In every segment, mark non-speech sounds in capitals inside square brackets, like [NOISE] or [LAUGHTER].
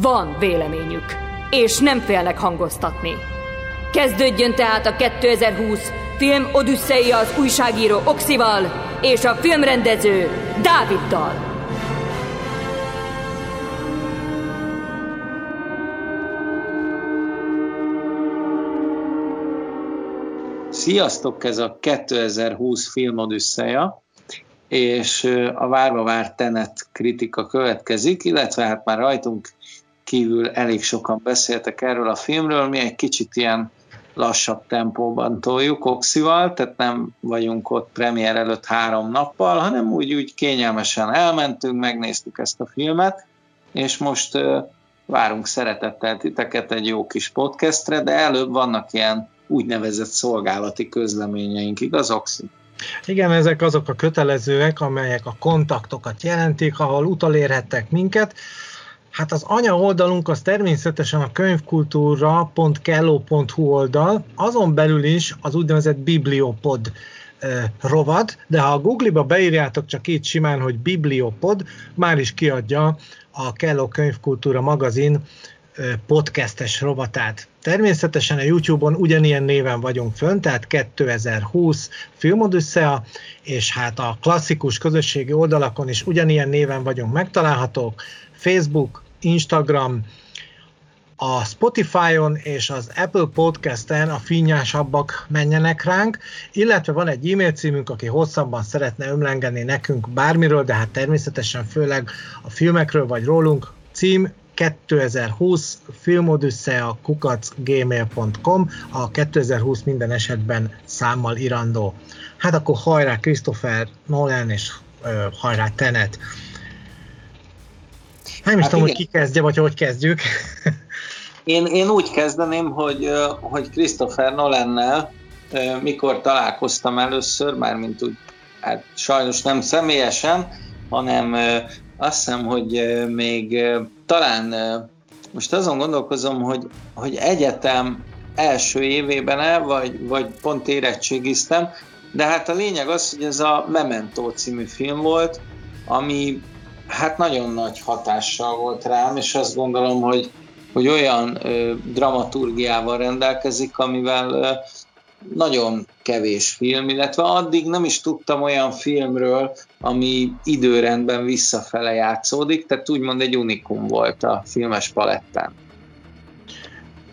Van véleményük, és nem félnek hangoztatni. Kezdődjön tehát a 2020 film Odüsszeia az újságíró Oxival és a filmrendező Dáviddal. Sziasztok, ez a 2020 film Odüsszeia, és a várva várt Tenet kritika következik, illetve hát már rajtunk kívül elég sokan beszéltek erről a filmről, mi egy kicsit ilyen lassabb tempóban toljuk Oxival, tehát nem vagyunk ott premier előtt három nappal, hanem úgy, úgy kényelmesen elmentünk, megnéztük ezt a filmet, és most várunk szeretettel titeket egy jó kis podcastre, de előbb vannak ilyen úgynevezett szolgálati közleményeink, igaz Oxi? Igen, ezek azok a kötelezőek, amelyek a kontaktokat jelentik, ahol utalérhettek minket. Hát az anya oldalunk az természetesen a könyvkultúra.kello.hu oldal, azon belül is az úgynevezett Bibliopod rovad, de ha a Google-ba beírjátok csak így simán, hogy Bibliopod, már is kiadja a Kello Könyvkultúra magazin podcastes rovatát. Természetesen a YouTube-on ugyanilyen néven vagyunk fönn, tehát 2020 Filmodüsszea, és hát a klasszikus közösségi oldalakon is ugyanilyen néven vagyunk megtalálhatók, Facebook, Instagram, a Spotify-on és az Apple Podcast-en a finnyásabbak menjenek ránk, illetve van egy e-mail címünk, aki hosszabban szeretne ömlengeni nekünk bármiről, de hát természetesen főleg a filmekről vagy rólunk, cím 2020 filmodüsszea kukacgmail.com a 2020 minden esetben számmal irandó. Hát akkor hajrá Christopher Nolan és ö, hajrá Tenet. Nem is hát tudom, igen. hogy ki kezdje, vagy hogy kezdjük. Én, én úgy kezdeném, hogy, hogy Christopher Nolannel mikor találkoztam először, mármint úgy, hát sajnos nem személyesen, hanem azt hiszem, hogy még talán most azon gondolkozom, hogy, hogy egyetem első évében el, vagy, vagy pont érettségiztem, de hát a lényeg az, hogy ez a Memento című film volt, ami hát nagyon nagy hatással volt rám, és azt gondolom, hogy, hogy olyan ö, dramaturgiával rendelkezik, amivel ö, nagyon kevés film, illetve addig nem is tudtam olyan filmről, ami időrendben visszafele játszódik, tehát úgymond egy unikum volt a filmes palettán.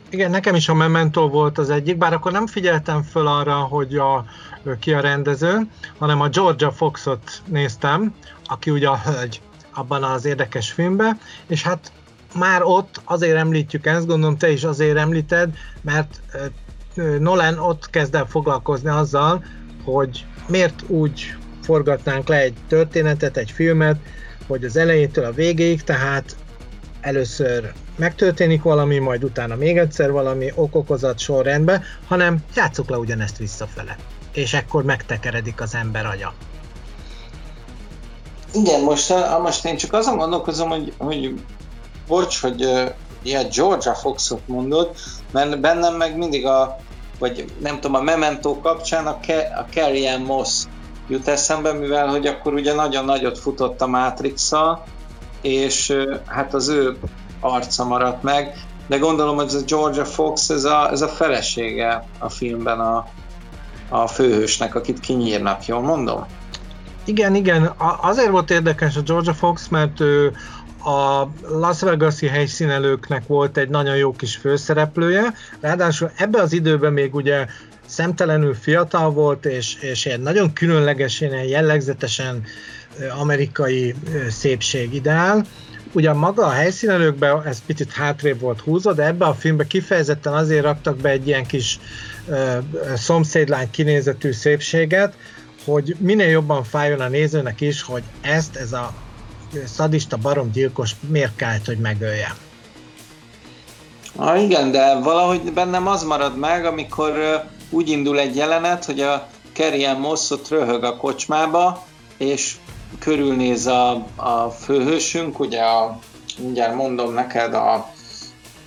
Igen, nekem is a Memento volt az egyik, bár akkor nem figyeltem föl arra, hogy a, ki a rendező, hanem a Georgia Foxot néztem, aki ugye a hölgy abban az érdekes filmben, és hát már ott azért említjük ezt, gondolom te is azért említed, mert Nolan ott kezd el foglalkozni azzal, hogy miért úgy forgatnánk le egy történetet, egy filmet, hogy az elejétől a végéig, tehát először megtörténik valami, majd utána még egyszer valami okokozat sorrendben, hanem játsszuk le ugyanezt visszafele. És ekkor megtekeredik az ember agya. Igen, most, most én csak azon gondolkozom, hogy, hogy bocs, hogy uh, ilyen Georgia Foxot mondod, mert bennem meg mindig a vagy nem tudom, a Memento kapcsán a, Ke- a Carrie Moss jut eszembe, mivel hogy akkor ugye nagyon nagyot futott a matrix és hát az ő arca maradt meg, de gondolom, hogy ez a Georgia Fox, ez a, ez a felesége a filmben a, a főhősnek, akit kinyírnak, jól mondom? Igen, igen, azért volt érdekes a Georgia Fox, mert ő a Las Vegas-i helyszínelőknek volt egy nagyon jó kis főszereplője, ráadásul ebben az időben még ugye szemtelenül fiatal volt, és, és egy nagyon különleges, ilyen jellegzetesen amerikai szépség ideál. Ugyan maga a helyszínelőkben ez picit hátrébb volt húzva, de ebbe a filmbe kifejezetten azért raktak be egy ilyen kis uh, szomszédlány kinézetű szépséget, hogy minél jobban fájjon a nézőnek is, hogy ezt, ez a szadista baromgyilkos miért kellett, hogy megölje. Ah, igen, de valahogy bennem az marad meg, amikor úgy indul egy jelenet, hogy a Kerry Moss ott röhög a kocsmába, és körülnéz a, a főhősünk, ugye a, mindjárt mondom neked a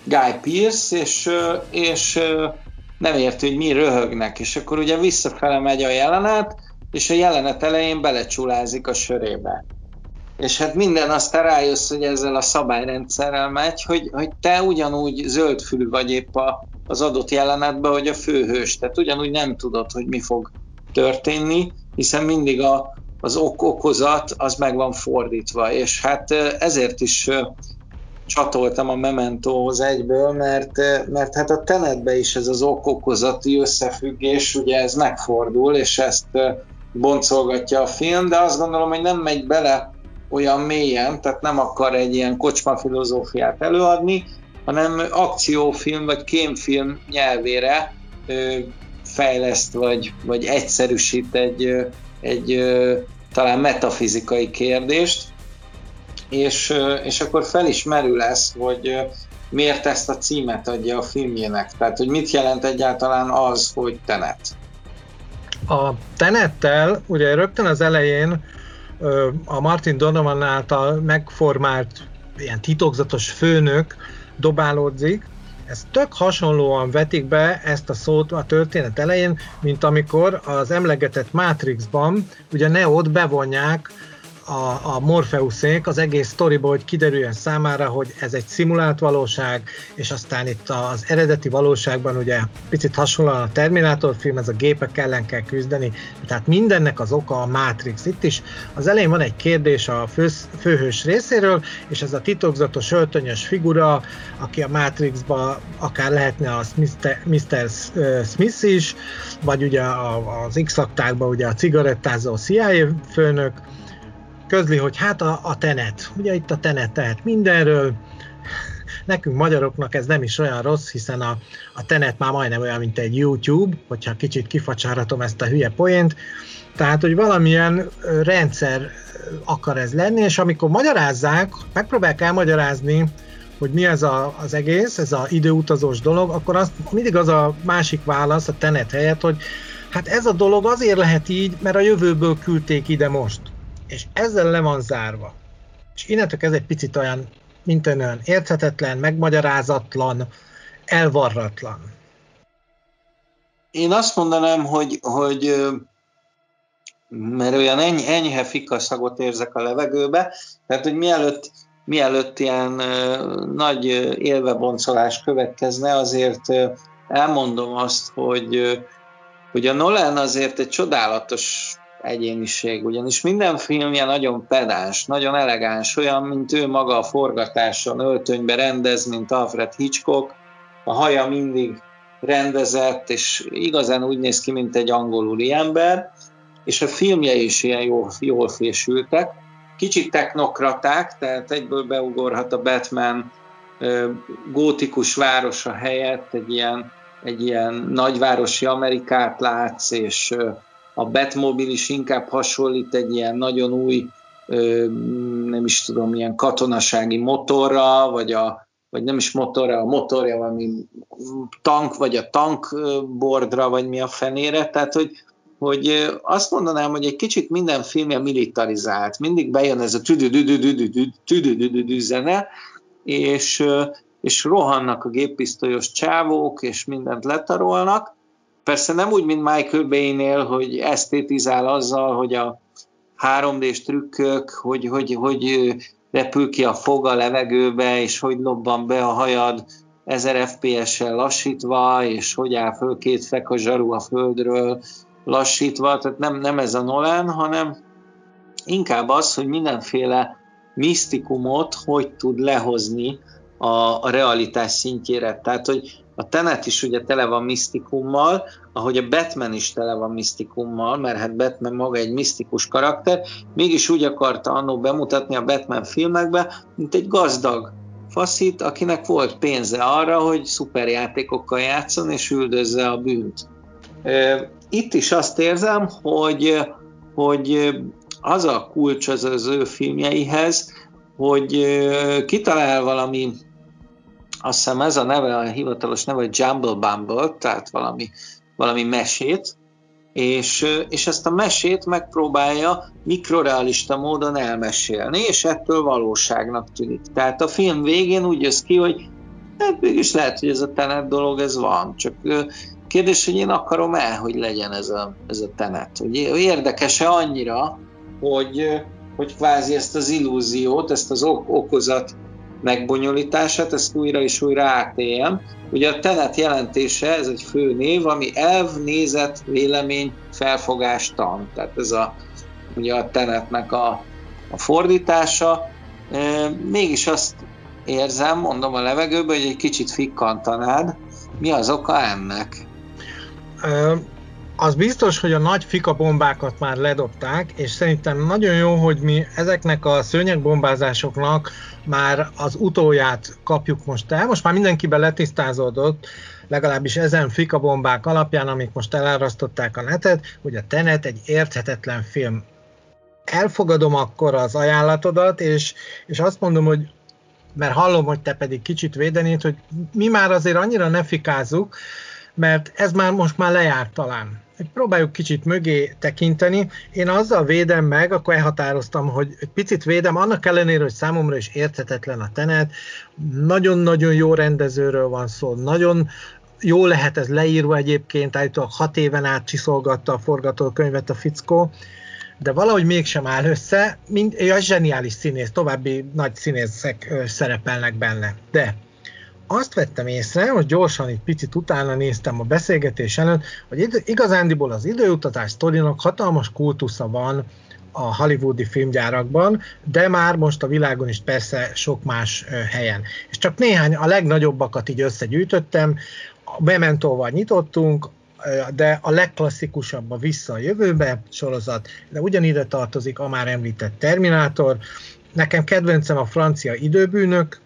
Guy Pearce, és, és nem érti, hogy mi röhögnek, és akkor ugye visszafele megy a jelenet, és a jelenet elején belecsulázik a sörébe. És hát minden azt rájössz, hogy ezzel a szabályrendszerrel megy, hogy, hogy te ugyanúgy zöldfülű vagy épp a, az adott jelenetben, hogy a főhős. Tehát ugyanúgy nem tudod, hogy mi fog történni, hiszen mindig a, az ok-okozat az meg van fordítva, és hát ezért is csatoltam a Mementóhoz egyből, mert, mert hát a tenetbe is ez az ok-okozati összefüggés, ugye ez megfordul, és ezt boncolgatja a film, de azt gondolom, hogy nem megy bele olyan mélyen, tehát nem akar egy ilyen kocsma filozófiát előadni, hanem akciófilm vagy kémfilm nyelvére fejleszt vagy, vagy egyszerűsít egy, egy talán metafizikai kérdést, és, és akkor fel is merül lesz, hogy miért ezt a címet adja a filmjének. Tehát, hogy mit jelent egyáltalán az, hogy Tenet. A Tenettel ugye rögtön az elején a Martin Donovan által megformált ilyen titokzatos főnök dobálódzik, ez tök hasonlóan vetik be ezt a szót a történet elején, mint amikor az emlegetett Matrixban ugye Neót bevonják a, a Morpheuszék az egész sztoriból, hogy kiderüljön számára, hogy ez egy szimulált valóság, és aztán itt az eredeti valóságban ugye picit hasonlóan a Terminátor film, ez a gépek ellen kell küzdeni, tehát mindennek az oka a Matrix. Itt is az elején van egy kérdés a fő, főhős részéről, és ez a titokzatos öltönyös figura, aki a Matrixba akár lehetne az Mr. Mr. Smith is, vagy ugye az X-aktákban ugye a cigarettázó CIA főnök, közli, hogy hát a, a tenet, ugye itt a tenet tehát mindenről, nekünk magyaroknak ez nem is olyan rossz, hiszen a, a tenet már majdnem olyan, mint egy YouTube, hogyha kicsit kifacsárhatom ezt a hülye poént, tehát, hogy valamilyen rendszer akar ez lenni, és amikor magyarázzák, megpróbálják elmagyarázni, hogy mi ez a, az egész, ez az időutazós dolog, akkor az, mindig az a másik válasz a tenet helyett, hogy hát ez a dolog azért lehet így, mert a jövőből küldték ide most és ezzel le van zárva. És innentől ez egy picit olyan, mint olyan érthetetlen, megmagyarázatlan, elvarratlan. Én azt mondanám, hogy, hogy mert olyan eny, enyhe fikaszagot érzek a levegőbe, tehát hogy mielőtt, mielőtt ilyen nagy élveboncolás következne, azért elmondom azt, hogy, hogy a Nolan azért egy csodálatos egyéniség, ugyanis minden filmje nagyon pedáns, nagyon elegáns, olyan, mint ő maga a forgatáson, öltönybe rendez, mint Alfred Hitchcock, a haja mindig rendezett, és igazán úgy néz ki, mint egy angol ember, és a filmje is ilyen jól, jól fésültek. Kicsit technokraták, tehát egyből beugorhat a Batman gótikus városa helyett egy ilyen, egy ilyen nagyvárosi Amerikát látsz, és a Batmobil is inkább hasonlít egy ilyen nagyon új, nem is tudom, ilyen katonasági motorra, vagy, a, vagy nem is motorra, a motorja valami tank, vagy a tankbordra, vagy mi a fenére, tehát hogy, hogy azt mondanám, hogy egy kicsit minden filmje militarizált, mindig bejön ez a tüdü zene, és, és rohannak a géppisztolyos csávók, és mindent letarolnak, Persze nem úgy, mint Michael Bay-nél, hogy esztétizál azzal, hogy a 3D-s trükkök, hogy, hogy, hogy repül ki a fog a levegőbe, és hogy lobban be a hajad 1000 FPS-sel lassítva, és hogy áll föl két a zsaru a földről lassítva, tehát nem, nem ez a Nolan, hanem inkább az, hogy mindenféle misztikumot hogy tud lehozni a, a realitás szintjére. Tehát, hogy a Tenet is ugye tele van misztikummal, ahogy a Batman is tele van misztikummal, mert hát Batman maga egy misztikus karakter, mégis úgy akarta annó bemutatni a Batman filmekbe, mint egy gazdag faszit, akinek volt pénze arra, hogy szuperjátékokkal játszon és üldözze a bűnt. Itt is azt érzem, hogy, hogy az a kulcs az az ő filmjeihez, hogy kitalál valami azt hiszem ez a neve, a hivatalos neve, hogy Jumble Bumble, tehát valami, valami mesét, és, és ezt a mesét megpróbálja mikrorealista módon elmesélni, és ettől valóságnak tűnik. Tehát a film végén úgy jössz ki, hogy hát mégis lehet, hogy ez a tenet dolog, ez van, csak kérdés, hogy én akarom el, hogy legyen ez a, ez a tenet. Hogy érdekes-e annyira, hogy, hogy kvázi ezt az illúziót, ezt az okozat megbonyolítását, ezt újra és újra átéljem. Ugye a tenet jelentése, ez egy fő név, ami elv, nézet, vélemény, felfogás, tan. Tehát ez a, ugye a tenetnek a, a fordítása. E, mégis azt érzem, mondom a levegőben, hogy egy kicsit fikkantanád. Mi az oka ennek? az biztos, hogy a nagy fika bombákat már ledobták, és szerintem nagyon jó, hogy mi ezeknek a szőnyegbombázásoknak már az utóját kapjuk most el. Most már mindenkiben letisztázódott, legalábbis ezen fika bombák alapján, amik most elárasztották a netet, hogy a Tenet egy érthetetlen film. Elfogadom akkor az ajánlatodat, és, és azt mondom, hogy mert hallom, hogy te pedig kicsit védenéd, hogy mi már azért annyira ne fikázzuk, mert ez már most már lejárt talán. Próbáljuk kicsit mögé tekinteni. Én azzal védem meg, akkor elhatároztam, hogy egy picit védem, annak ellenére, hogy számomra is érthetetlen a tenet. Nagyon-nagyon jó rendezőről van szó, nagyon jó lehet ez leírva egyébként, állítólag hat éven át csiszolgatta a forgatókönyvet a fickó, de valahogy mégsem áll össze, mint egy zseniális színész, további nagy színészek szerepelnek benne. De azt vettem észre, hogy gyorsan egy picit utána néztem a beszélgetés előtt, hogy igazándiból az időutazás sztorinak hatalmas kultusza van a hollywoodi filmgyárakban, de már most a világon is persze sok más helyen. És csak néhány, a legnagyobbakat így összegyűjtöttem, a Mementóval nyitottunk, de a legklasszikusabb a Vissza a jövőbe sorozat, de ugyanide tartozik a már említett Terminátor, Nekem kedvencem a francia időbűnök,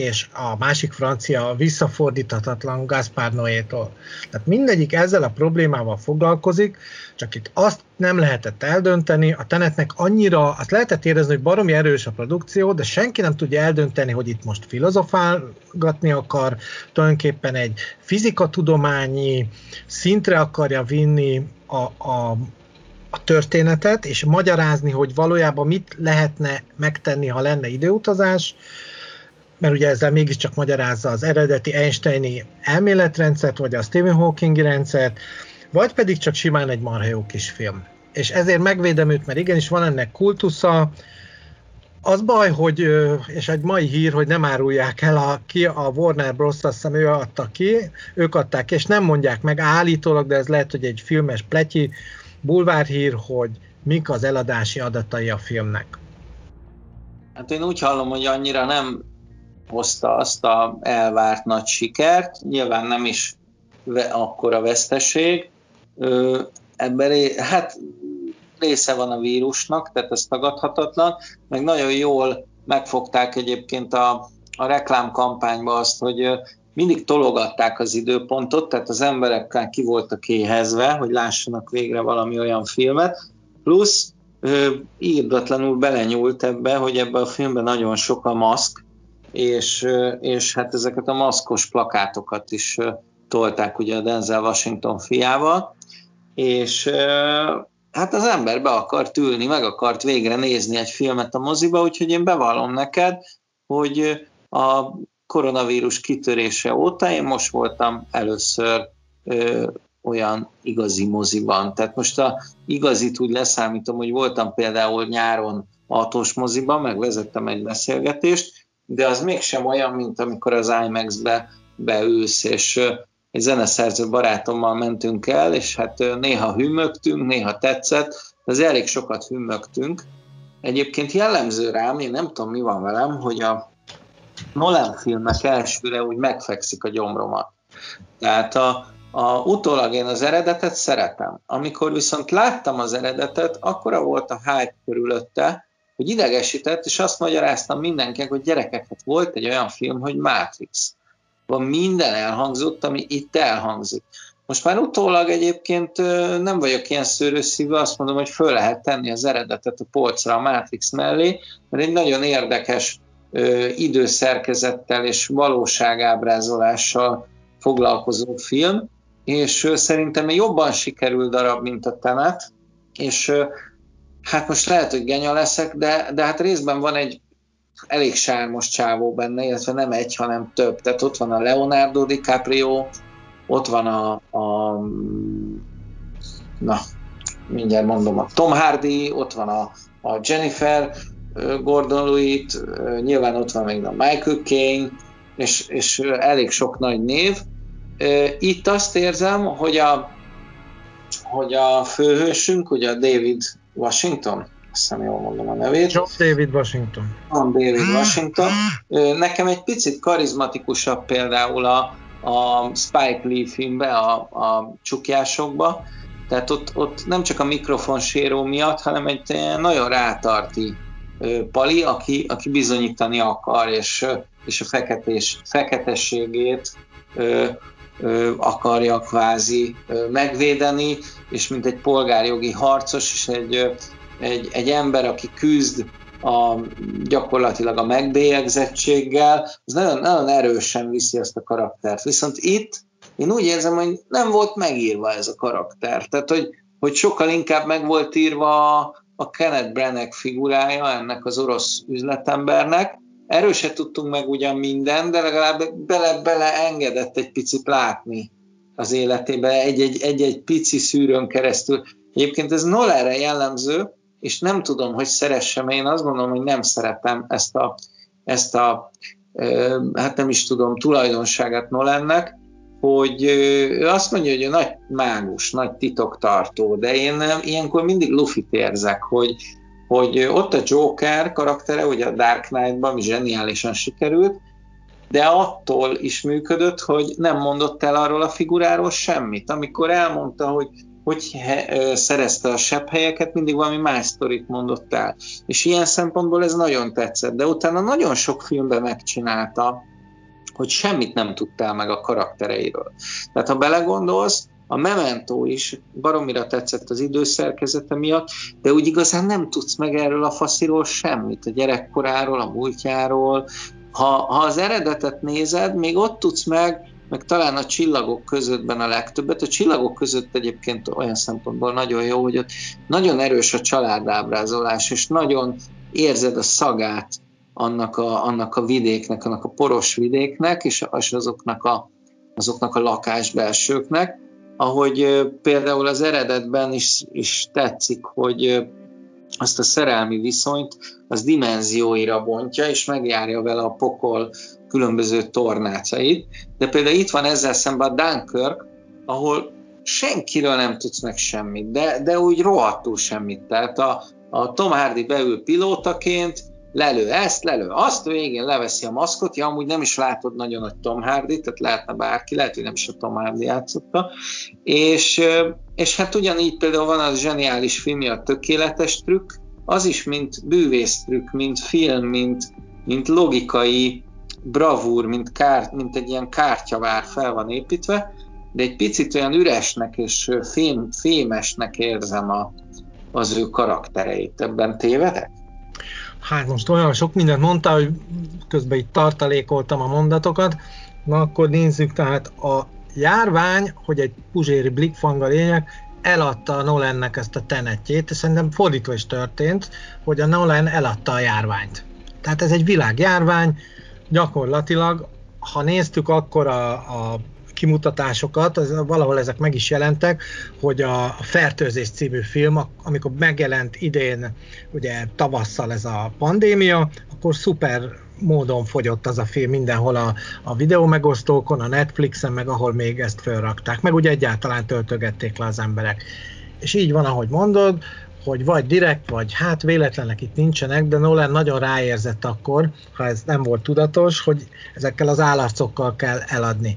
és a másik francia visszafordíthatatlan Gaspar Noé-tól. Tehát mindegyik ezzel a problémával foglalkozik, csak itt azt nem lehetett eldönteni, a tenetnek annyira, azt lehetett érezni, hogy baromi erős a produkció, de senki nem tudja eldönteni, hogy itt most filozofálgatni akar, tulajdonképpen egy fizikatudományi szintre akarja vinni a, a, a történetet, és magyarázni, hogy valójában mit lehetne megtenni, ha lenne időutazás, mert ugye ezzel mégiscsak magyarázza az eredeti Einsteini elméletrendszert, vagy a Stephen Hawkingi rendszert, vagy pedig csak simán egy marha jó kis film. És ezért megvédem őt, mert igenis van ennek kultusza, az baj, hogy, és egy mai hír, hogy nem árulják el a, ki a Warner Bros. azt hiszem ő adta ki, ők adták és nem mondják meg állítólag, de ez lehet, hogy egy filmes pletyi bulvárhír, hogy mik az eladási adatai a filmnek. Hát én úgy hallom, hogy annyira nem hozta azt a elvárt nagy sikert, nyilván nem is akkora veszteség. Ebben hát része van a vírusnak, tehát ez tagadhatatlan, meg nagyon jól megfogták egyébként a, a reklámkampányba azt, hogy mindig tologatták az időpontot, tehát az emberekkel ki voltak éhezve, hogy lássanak végre valami olyan filmet, plusz írdatlanul belenyúlt ebbe, hogy ebbe a filmben nagyon sok a maszk, és, és hát ezeket a maszkos plakátokat is tolták ugye a Denzel Washington fiával, és hát az ember be akart ülni, meg akart végre nézni egy filmet a moziba, úgyhogy én bevallom neked, hogy a koronavírus kitörése óta én most voltam először ö, olyan igazi moziban. Tehát most a igazit úgy leszámítom, hogy voltam például nyáron autós moziban, megvezettem egy beszélgetést, de az mégsem olyan, mint amikor az IMAX-be beülsz, és egy zeneszerző barátommal mentünk el, és hát néha hümmögtünk, néha tetszett, az elég sokat hümmögtünk. Egyébként jellemző rám, én nem tudom mi van velem, hogy a Nolan filmek elsőre úgy megfekszik a gyomromat. Tehát a, a, utólag én az eredetet szeretem. Amikor viszont láttam az eredetet, akkora volt a hype körülötte, hogy idegesített, és azt magyaráztam mindenkinek, hogy gyerekek, hát volt egy olyan film, hogy Matrix. Van minden elhangzott, ami itt elhangzik. Most már utólag egyébként nem vagyok ilyen szőrösszívű, azt mondom, hogy föl lehet tenni az eredetet a polcra a Matrix mellé, mert egy nagyon érdekes időszerkezettel és valóságábrázolással foglalkozó film, és szerintem jobban sikerül darab, mint a Tenet, és hát most lehet, hogy genya leszek, de, de hát részben van egy elég sármos csávó benne, illetve nem egy, hanem több. Tehát ott van a Leonardo DiCaprio, ott van a, a na, mindjárt mondom, a Tom Hardy, ott van a, a Jennifer Gordon Lewitt, nyilván ott van még a Michael Caine, és, és elég sok nagy név. Itt azt érzem, hogy a, hogy a főhősünk, ugye a David Washington, azt hiszem jól mondom a nevét. John David Washington. John David Washington. Nekem egy picit karizmatikusabb például a, a Spike Lee filmbe, a, a csukjásokba, tehát ott, ott nem csak a mikrofon séró miatt, hanem egy nagyon rátarti pali, aki, aki bizonyítani akar, és, és a feketés, feketességét akarja kvázi megvédeni, és mint egy polgárjogi harcos, és egy, egy, egy ember, aki küzd a, gyakorlatilag a megbélyegzettséggel, az nagyon, nagyon erősen viszi ezt a karaktert. Viszont itt én úgy érzem, hogy nem volt megírva ez a karakter. Tehát, hogy, hogy sokkal inkább meg volt írva a Kenneth Branagh figurája ennek az orosz üzletembernek. Erről se tudtunk meg ugyan minden, de legalább bele-bele engedett egy picit látni az életébe egy-egy, pici szűrőn keresztül. Egyébként ez Nolanre jellemző, és nem tudom, hogy szeressem, én azt gondolom, hogy nem szeretem ezt a, ezt a hát nem is tudom, tulajdonságát Nolannek, hogy ő azt mondja, hogy ő nagy mágus, nagy titoktartó, de én ilyenkor mindig Luffy érzek, hogy, hogy ott a Joker karaktere, ugye a Dark Knight-ban zseniálisan sikerült, de attól is működött, hogy nem mondott el arról a figuráról semmit. Amikor elmondta, hogy hogy he, szerezte a sebb helyeket, mindig valami más sztorit mondott el. És ilyen szempontból ez nagyon tetszett, de utána nagyon sok filmben megcsinálta, hogy semmit nem tudtál meg a karaktereiről. Tehát ha belegondolsz, a Memento is baromira tetszett az időszerkezete miatt, de úgy igazán nem tudsz meg erről a fasziról semmit, a gyerekkoráról, a múltjáról. Ha, ha az eredetet nézed, még ott tudsz meg, meg talán a csillagok közöttben a legtöbbet. A csillagok között egyébként olyan szempontból nagyon jó, hogy ott nagyon erős a családábrázolás, és nagyon érzed a szagát annak a, annak a vidéknek, annak a poros vidéknek, és, azoknak, a, azoknak a lakásbelsőknek, ahogy például az eredetben is, is tetszik, hogy azt a szerelmi viszonyt az dimenzióira bontja, és megjárja vele a pokol különböző tornácait. De például itt van ezzel szemben a Dunkirk, ahol senkiről nem tudsz meg semmit, de, de úgy rohadtul semmit. Tehát a, a Tom Hardy beül pilótaként, lelő ezt, lelő azt, végén leveszi a maszkot, ja, amúgy nem is látod nagyon, hogy Tom Hardy, tehát lehetne bárki, lehet, hogy nem is a Tom Hardy játszotta, és, és hát ugyanígy például van az zseniális filmje, a tökéletes trükk, az is mint bűvész trükk, mint film, mint, mint logikai bravúr, mint, kár, mint egy ilyen kártyavár fel van építve, de egy picit olyan üresnek és fém, fémesnek érzem a, az ő karaktereit. Ebben tévedek? Hát most olyan sok mindent mondta, hogy közben itt tartalékoltam a mondatokat, na akkor nézzük, tehát a járvány, hogy egy puzséri blikfang a lényeg, eladta a Nolannek ezt a tenetjét, és szerintem fordítva is történt, hogy a Nolan eladta a járványt. Tehát ez egy világjárvány, gyakorlatilag, ha néztük akkor a, a kimutatásokat, az, valahol ezek meg is jelentek, hogy a Fertőzés című film, amikor megjelent idén, ugye tavasszal ez a pandémia, akkor szuper módon fogyott az a film mindenhol a, a videó megosztókon, a Netflixen, meg ahol még ezt felrakták, meg ugye egyáltalán töltögették le az emberek. És így van, ahogy mondod, hogy vagy direkt, vagy hát véletlenek itt nincsenek, de Nolan nagyon ráérzett akkor, ha ez nem volt tudatos, hogy ezekkel az állarcokkal kell eladni.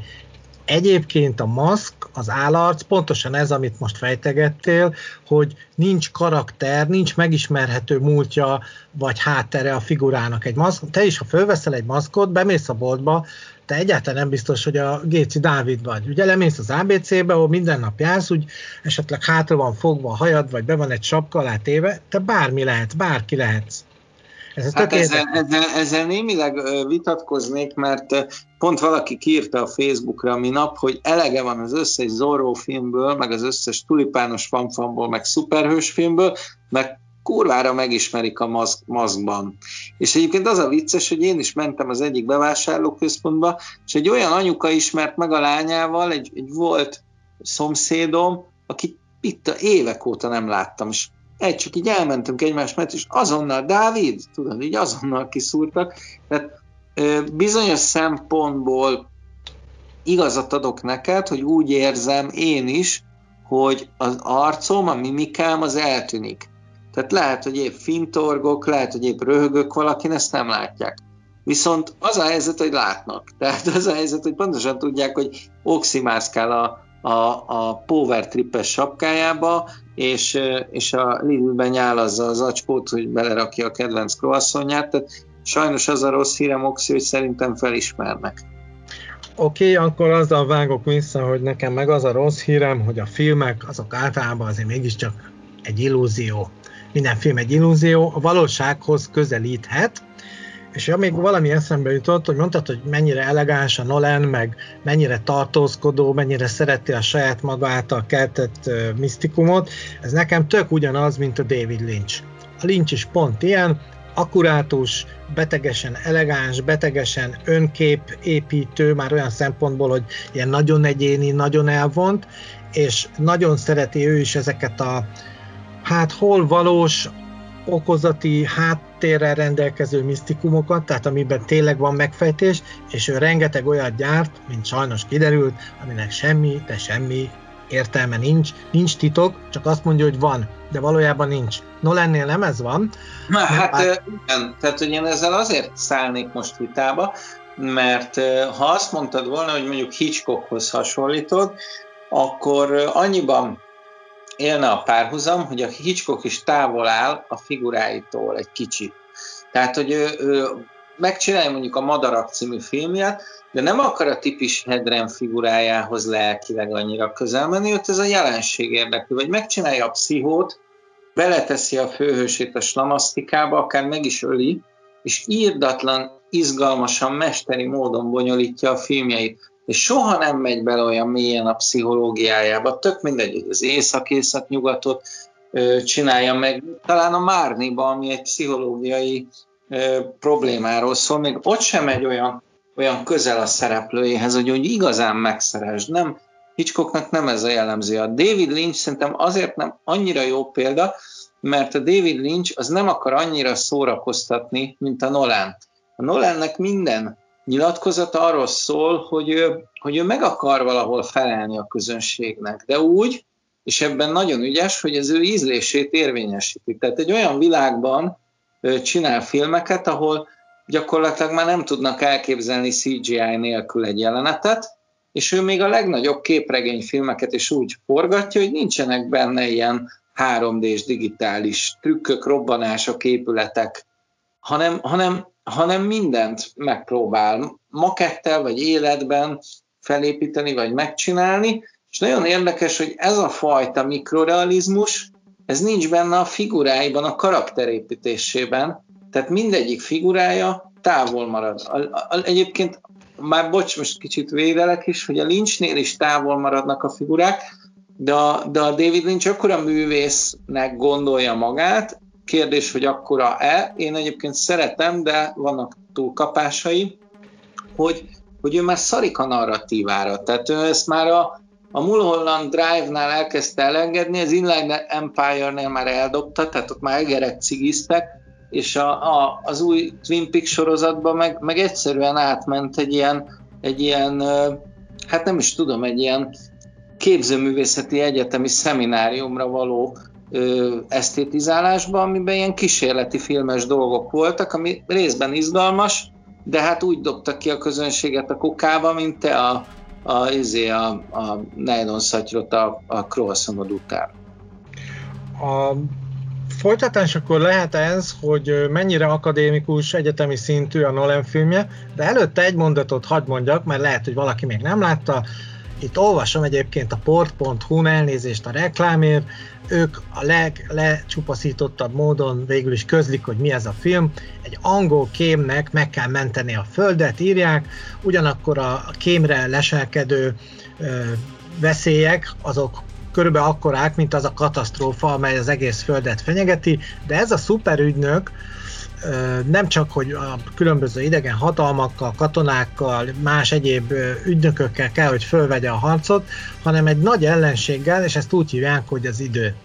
Egyébként a maszk, az állarc, pontosan ez, amit most fejtegettél, hogy nincs karakter, nincs megismerhető múltja, vagy háttere a figurának egy maszk. Te is, ha fölveszel egy maszkot, bemész a boltba, te egyáltalán nem biztos, hogy a Géci Dávid vagy. Ugye lemész az ABC-be, ahol minden nap jársz, úgy esetleg hátra van fogva a hajad, vagy be van egy sapka alá téve, te bármi lehet, bárki lehetsz. Ez hát ezzel, ezzel, ezzel némileg vitatkoznék, mert pont valaki írta a Facebookra minap, hogy elege van az összes Zorro filmből, meg az összes tulipános fanfanból, meg szuperhős filmből, meg kurvára megismerik a maszk, maszkban. És egyébként az a vicces, hogy én is mentem az egyik bevásárlóközpontba, és egy olyan anyuka ismert meg a lányával, egy, egy volt szomszédom, akit itt a évek óta nem láttam, és egy csak így elmentünk egymás mellett, és azonnal, Dávid, tudod, így azonnal kiszúrtak. Tehát bizonyos szempontból igazat adok neked, hogy úgy érzem én is, hogy az arcom, a mimikám az eltűnik. Tehát lehet, hogy épp fintorgok, lehet, hogy épp röhögök valakin, ezt nem látják. Viszont az a helyzet, hogy látnak. Tehát az a helyzet, hogy pontosan tudják, hogy oximászkál a, a, a power trippes sapkájába, és, és a Lidl-ben nyálazza az acskót, hogy belerakja a kedvenc croissantját, tehát sajnos az a rossz hírem, Oxi, hogy szerintem felismernek. Oké, okay, akkor azzal vágok vissza, hogy nekem meg az a rossz hírem, hogy a filmek azok általában azért mégiscsak egy illúzió. Minden film egy illúzió, a valósághoz közelíthet, és ja, még valami eszembe jutott, hogy mondtad, hogy mennyire elegáns a Nolan, meg mennyire tartózkodó, mennyire szereti a saját maga által keltett uh, misztikumot. Ez nekem tök ugyanaz, mint a David Lynch. A Lynch is pont ilyen, akkurátus, betegesen elegáns, betegesen önkép építő, már olyan szempontból, hogy ilyen nagyon egyéni, nagyon elvont, és nagyon szereti ő is ezeket a hát hol valós, okozati háttérrel rendelkező misztikumokat, tehát amiben tényleg van megfejtés, és ő rengeteg olyat gyárt, mint sajnos kiderült, aminek semmi, de semmi értelme nincs, nincs titok, csak azt mondja, hogy van, de valójában nincs. Nolannél nem ez van. Na, hát bár... igen, tehát hogy én ezzel azért szállnék most vitába, mert ha azt mondtad volna, hogy mondjuk Hitchcockhoz hasonlítod, akkor annyiban élne a párhuzam, hogy a Hitchcock is távol áll a figuráitól egy kicsit. Tehát, hogy ő, ő megcsinálja mondjuk a Madarak című filmjét, de nem akar a tipis Hedren figurájához lelkileg annyira közel menni, ott ez a jelenség érdekli, vagy megcsinálja a pszichót, beleteszi a főhősét a slamasztikába, akár meg is öli, és írdatlan, izgalmasan, mesteri módon bonyolítja a filmjeit és soha nem megy bele olyan mélyen a pszichológiájába, tök mindegy, hogy az észak-észak-nyugatot csinálja meg, talán a Márniba, ami egy pszichológiai problémáról szól, még ott sem megy olyan, olyan közel a szereplőjéhez, hogy úgy igazán megszeresd. Nem, Hitchcocknak nem ez a jellemző. A David Lynch szerintem azért nem annyira jó példa, mert a David Lynch az nem akar annyira szórakoztatni, mint a Nolan. A Nolannek minden nyilatkozat arról szól, hogy ő, hogy ő meg akar valahol felelni a közönségnek, de úgy, és ebben nagyon ügyes, hogy az ő ízlését érvényesíti. Tehát egy olyan világban csinál filmeket, ahol gyakorlatilag már nem tudnak elképzelni CGI nélkül egy jelenetet, és ő még a legnagyobb képregényfilmeket is úgy forgatja, hogy nincsenek benne ilyen 3D-s digitális trükkök, robbanások, épületek, hanem, hanem hanem mindent megpróbál makettel vagy életben felépíteni vagy megcsinálni, és nagyon érdekes, hogy ez a fajta mikrorealizmus, ez nincs benne a figuráiban, a karakterépítésében, tehát mindegyik figurája távol marad. A, a, egyébként már bocs, most kicsit védelek is, hogy a Lynchnél is távol maradnak a figurák, de a, de a David Lynch akkora művésznek gondolja magát, Kérdés, hogy akkora-e. Én egyébként szeretem, de vannak túlkapásai, hogy, hogy ő már szarik a narratívára. Tehát ő ezt már a, a Mulholland Drive-nál elkezdte elengedni, az Inland Empire-nél már eldobta, tehát ott már egerek cigiztek, és a, a, az új Twin Peaks sorozatban meg, meg egyszerűen átment egy ilyen, egy ilyen, hát nem is tudom, egy ilyen képzőművészeti egyetemi szemináriumra való esztétizálásba, amiben ilyen kísérleti filmes dolgok voltak, ami részben izgalmas, de hát úgy dobtak ki a közönséget a kukába, mint te a, a, izé, a, a nylon szatyrot a, a croissantod után. A folytatás akkor lehet ez, hogy mennyire akadémikus, egyetemi szintű a Nolan filmje, de előtte egy mondatot hadd mondjak, mert lehet, hogy valaki még nem látta, itt olvasom egyébként a port.hu elnézést a reklámért, ők a leglecsupaszítottabb módon végül is közlik, hogy mi ez a film. Egy angol kémnek meg kell menteni a földet, írják, ugyanakkor a kémre leselkedő ö, veszélyek, azok körülbelül akkorák, mint az a katasztrófa, amely az egész földet fenyegeti, de ez a szuperügynök, nem csak, hogy a különböző idegen hatalmakkal, katonákkal, más egyéb ügynökökkel kell, hogy fölvegye a harcot, hanem egy nagy ellenséggel, és ezt úgy hívják, hogy az idő.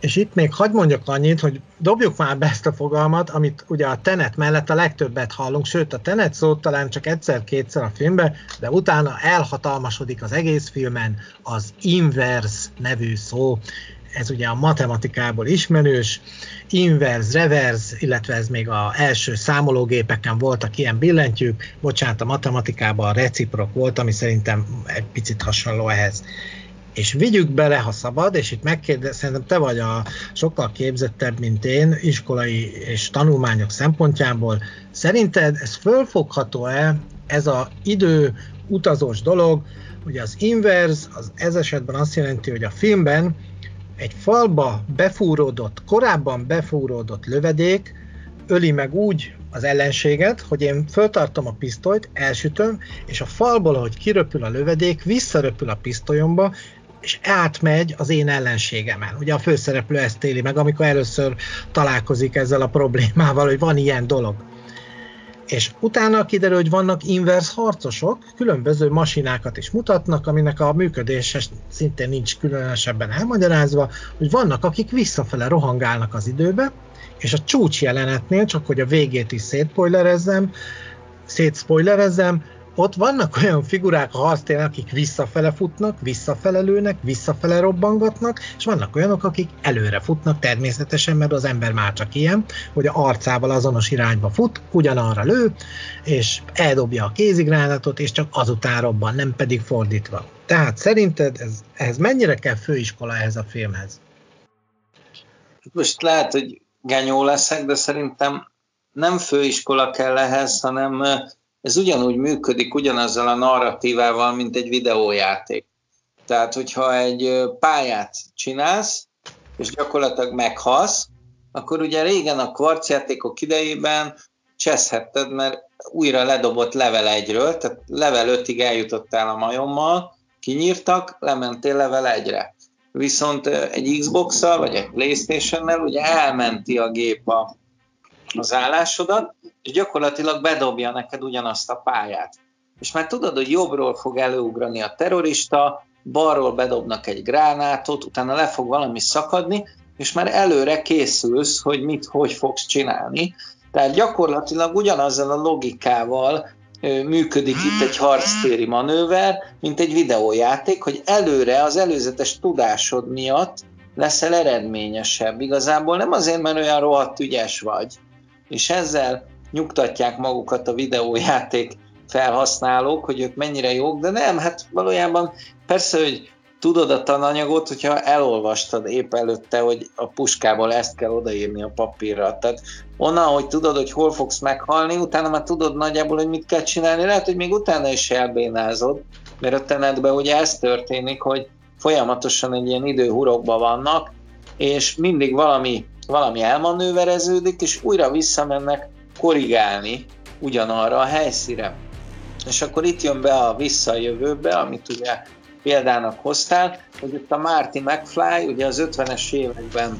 És itt még hagyd mondjak annyit, hogy dobjuk már be ezt a fogalmat, amit ugye a Tenet mellett a legtöbbet hallunk, sőt a Tenet szót talán csak egyszer-kétszer a filmben, de utána elhatalmasodik az egész filmen az inverse nevű szó ez ugye a matematikából ismerős, inverse, reverse, illetve ez még a első számológépeken voltak ilyen billentyűk, bocsánat, a matematikában a reciprok volt, ami szerintem egy picit hasonló ehhez. És vigyük bele, ha szabad, és itt megkérdez, szerintem te vagy a sokkal képzettebb, mint én, iskolai és tanulmányok szempontjából. Szerinted ez fölfogható-e, ez a idő utazós dolog, Ugye az inverse, az ez esetben azt jelenti, hogy a filmben egy falba befúródott, korábban befúródott lövedék öli meg úgy az ellenséget, hogy én föltartom a pisztolyt, elsütöm, és a falból, ahogy kiröpül a lövedék, visszaröpül a pisztolyomba, és átmegy az én ellenségemen. Ugye a főszereplő ezt éli meg, amikor először találkozik ezzel a problémával, hogy van ilyen dolog. És utána kiderül, hogy vannak inverse harcosok, különböző masinákat is mutatnak, aminek a működése szintén nincs különösebben elmagyarázva, hogy vannak, akik visszafele rohangálnak az időbe, és a csúcs jelenetnél, csak hogy a végét is szétspoilerezzem, szétszpoilerezzem, ott vannak olyan figurák a harctéren, akik visszafele futnak, visszafele lőnek, visszafele robbangatnak, és vannak olyanok, akik előre futnak természetesen, mert az ember már csak ilyen, hogy a arcával azonos irányba fut, ugyanarra lő, és eldobja a kézigránatot, és csak azután robban, nem pedig fordítva. Tehát szerinted ez, ehhez mennyire kell főiskola ehhez a filmhez? Most lehet, hogy genyó leszek, de szerintem nem főiskola kell ehhez, hanem ez ugyanúgy működik ugyanazzal a narratívával, mint egy videójáték. Tehát, hogyha egy pályát csinálsz, és gyakorlatilag meghalsz, akkor ugye régen a kvarcjátékok idejében cseszhetted, mert újra ledobott level 1-ről, tehát level 5-ig eljutottál a majommal, kinyírtak, lementél level 1-re. Viszont egy Xbox-szal, vagy egy Playstation-nel ugye elmenti a gép a, az állásodat, és gyakorlatilag bedobja neked ugyanazt a pályát. És már tudod, hogy jobbról fog előugrani a terrorista, balról bedobnak egy gránátot, utána le fog valami szakadni, és már előre készülsz, hogy mit, hogy fogsz csinálni. Tehát gyakorlatilag ugyanazzal a logikával működik itt egy harctéri manőver, mint egy videójáték, hogy előre az előzetes tudásod miatt leszel eredményesebb. Igazából nem azért, mert olyan rohadt ügyes vagy, és ezzel nyugtatják magukat a videójáték felhasználók, hogy ők mennyire jók, de nem, hát valójában persze, hogy tudod a tananyagot, hogyha elolvastad épp előtte, hogy a puskából ezt kell odaírni a papírra. Tehát onnan, hogy tudod, hogy hol fogsz meghalni, utána már tudod nagyjából, hogy mit kell csinálni, lehet, hogy még utána is elbénázod, mert a tenetben ugye ez történik, hogy folyamatosan egy ilyen időhurokban vannak, és mindig valami, valami elmanővereződik, és újra visszamennek korrigálni ugyanarra a helyszíre. És akkor itt jön be a visszajövőbe, amit ugye példának hoztál, hogy itt a Marty McFly ugye az 50-es években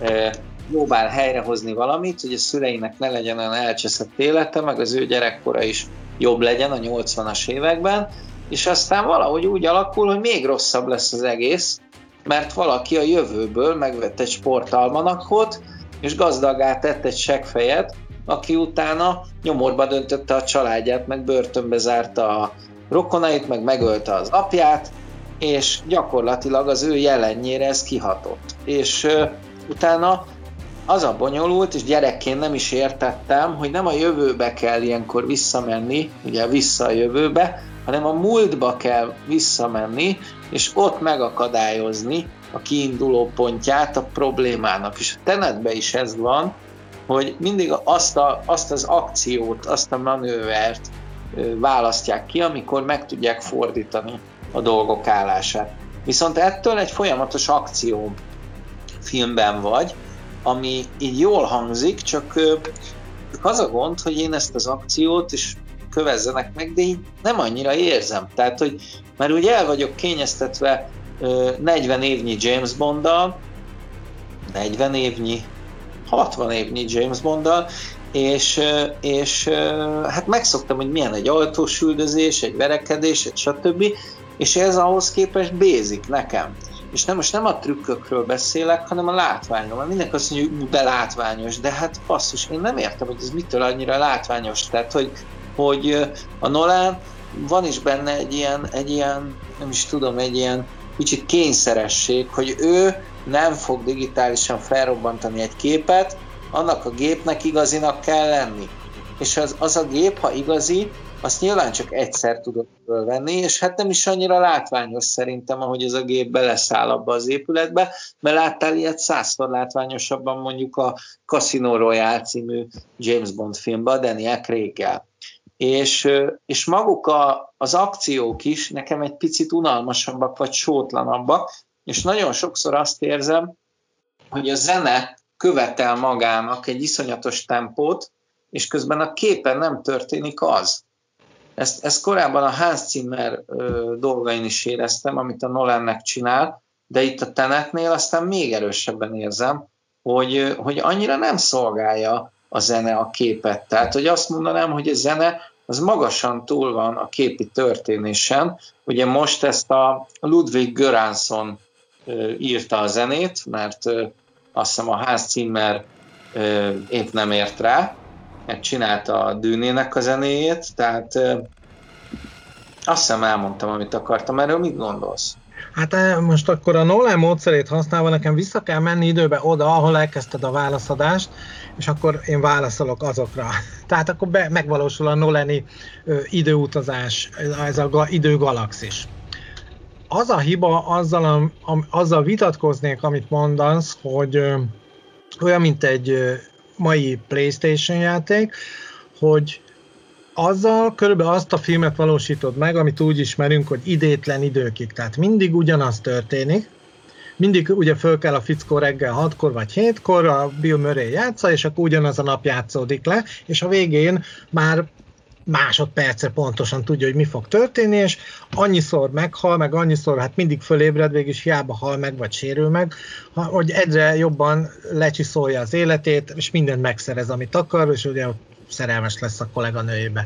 e, próbál helyrehozni valamit, hogy a szüleinek ne legyen olyan elcseszett élete, meg az ő gyerekkora is jobb legyen a 80-as években, és aztán valahogy úgy alakul, hogy még rosszabb lesz az egész, mert valaki a jövőből megvett egy sportalmanakot, és gazdagát tett egy seggfejet, aki utána nyomorba döntötte a családját, meg börtönbe zárta a rokonait, meg megölte az apját, és gyakorlatilag az ő jelenjére ez kihatott. És uh, utána az a bonyolult, és gyerekként nem is értettem, hogy nem a jövőbe kell ilyenkor visszamenni, ugye vissza a jövőbe, hanem a múltba kell visszamenni, és ott megakadályozni a kiinduló pontját a problémának. És a tenetben is ez van, hogy mindig azt, a, azt az akciót, azt a manővert választják ki, amikor meg tudják fordítani a dolgok állását. Viszont ettől egy folyamatos akció filmben vagy, ami így jól hangzik, csak az a gond, hogy én ezt az akciót, és kövezzenek meg, de így nem annyira érzem. Tehát, hogy már ugye el vagyok kényeztetve 40 évnyi James Bonddal, 40 évnyi, 60 évnyi James Bonddal, és, és hát megszoktam, hogy milyen egy ajtós üldözés, egy verekedés, egy stb. És ez ahhoz képest bézik nekem. És nem, most nem a trükkökről beszélek, hanem a látványról. Mindenki azt mondja, hogy de látványos, de hát passzus, én nem értem, hogy ez mitől annyira látványos. Tehát, hogy, hogy a Nolan van is benne egy ilyen, egy ilyen, nem is tudom, egy ilyen kicsit kényszeresség, hogy ő nem fog digitálisan felrobbantani egy képet, annak a gépnek igazinak kell lenni. És az, az a gép, ha igazi, azt nyilván csak egyszer tudod fölvenni, és hát nem is annyira látványos szerintem, ahogy ez a gép beleszáll abba az épületbe, mert láttál ilyet százszor látványosabban mondjuk a Casino Royale című James Bond filmben, a Daniel craig és, és maguk a, az akciók is nekem egy picit unalmasabbak, vagy sótlanabbak, és nagyon sokszor azt érzem, hogy a zene követel magának egy iszonyatos tempót, és közben a képen nem történik az. Ezt, ezt korábban a Hans Zimmer ö, dolgain is éreztem, amit a Nolannek csinál, de itt a Tenetnél aztán még erősebben érzem, hogy, hogy annyira nem szolgálja a zene a képet. Tehát, hogy azt mondanám, hogy a zene az magasan túl van a képi történésen. Ugye most ezt a Ludwig Göransson írta a zenét, mert azt hiszem a Hans Zimmer épp nem ért rá, mert csinálta a Dűnének a zenéjét, tehát azt hiszem elmondtam, amit akartam. Erről mit gondolsz? Hát most akkor a Nolan módszerét használva nekem vissza kell menni időbe oda, ahol elkezdted a válaszadást, és akkor én válaszolok azokra. Tehát akkor be, megvalósul a Nolani ö, időutazás, ez a ga, időgalaxis. Az a hiba, azzal, a, a, azzal vitatkoznék, amit mondasz, hogy ö, olyan, mint egy ö, mai Playstation játék, hogy azzal körülbelül azt a filmet valósítod meg, amit úgy ismerünk, hogy idétlen időkig. Tehát mindig ugyanaz történik, mindig ugye föl kell a fickó reggel 6-kor vagy 7-kor, a Bill Murray játsza, és akkor ugyanaz a nap játszódik le, és a végén már másodperce pontosan tudja, hogy mi fog történni, és annyiszor meghal, meg annyiszor, hát mindig fölébred, végig is hiába hal meg, vagy sérül meg, hogy egyre jobban lecsiszolja az életét, és mindent megszerez, amit akar, és ugye szerelmes lesz a kolléganőjébe.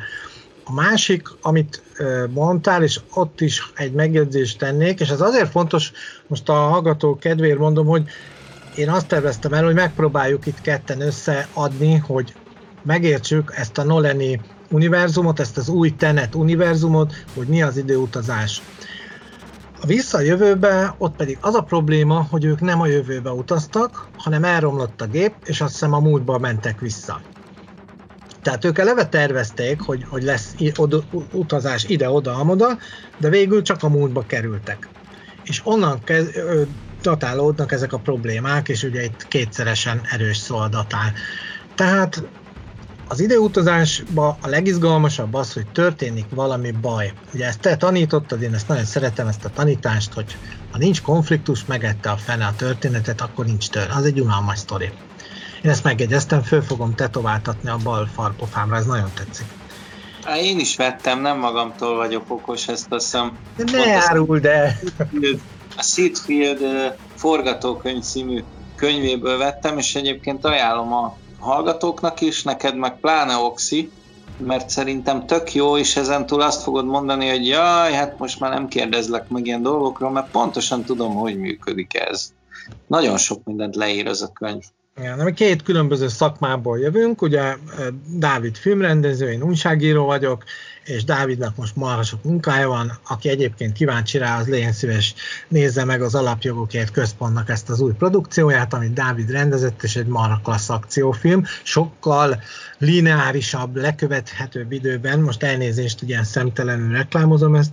A másik, amit mondtál, és ott is egy megjegyzést tennék, és ez azért fontos, most a hallgató kedvéért mondom, hogy én azt terveztem el, hogy megpróbáljuk itt ketten összeadni, hogy megértsük ezt a Noleni univerzumot, ezt az új Tenet univerzumot, hogy mi az időutazás. A vissza jövőbe, ott pedig az a probléma, hogy ők nem a jövőbe utaztak, hanem elromlott a gép, és azt hiszem a múltba mentek vissza. Tehát ők eleve tervezték, hogy, hogy lesz utazás ide-oda, amoda, de végül csak a múltba kerültek. És onnan kez, ö, datálódnak ezek a problémák, és ugye itt kétszeresen erős szó a datál. Tehát az időutazásban a legizgalmasabb az, hogy történik valami baj. Ugye ezt te tanítottad, én ezt nagyon szeretem, ezt a tanítást, hogy ha nincs konfliktus, megette a fene a történetet, akkor nincs tör. Az egy unalmas sztori. Én ezt megjegyeztem, föl fogom tetováltatni a bal farpofámra, ez nagyon tetszik. Há, én is vettem, nem magamtól vagyok okos, ezt azt hiszem. Ne árul, de... A Seedfield forgatókönyv című könyvéből vettem, és egyébként ajánlom a hallgatóknak is, neked meg pláne Oxi, mert szerintem tök jó, és ezen túl azt fogod mondani, hogy jaj, hát most már nem kérdezlek meg ilyen dolgokról, mert pontosan tudom, hogy működik ez. Nagyon sok mindent leír ez a könyv. Igen, mi két különböző szakmából jövünk, ugye Dávid filmrendező, én újságíró vagyok, és Dávidnak most marha sok munkája van, aki egyébként kíváncsi rá, az legyen szíves, nézze meg az Alapjogokért Központnak ezt az új produkcióját, amit Dávid rendezett, és egy marha klassz akciófilm, sokkal lineárisabb, lekövethetőbb időben, most elnézést, ugye szemtelenül reklámozom ezt,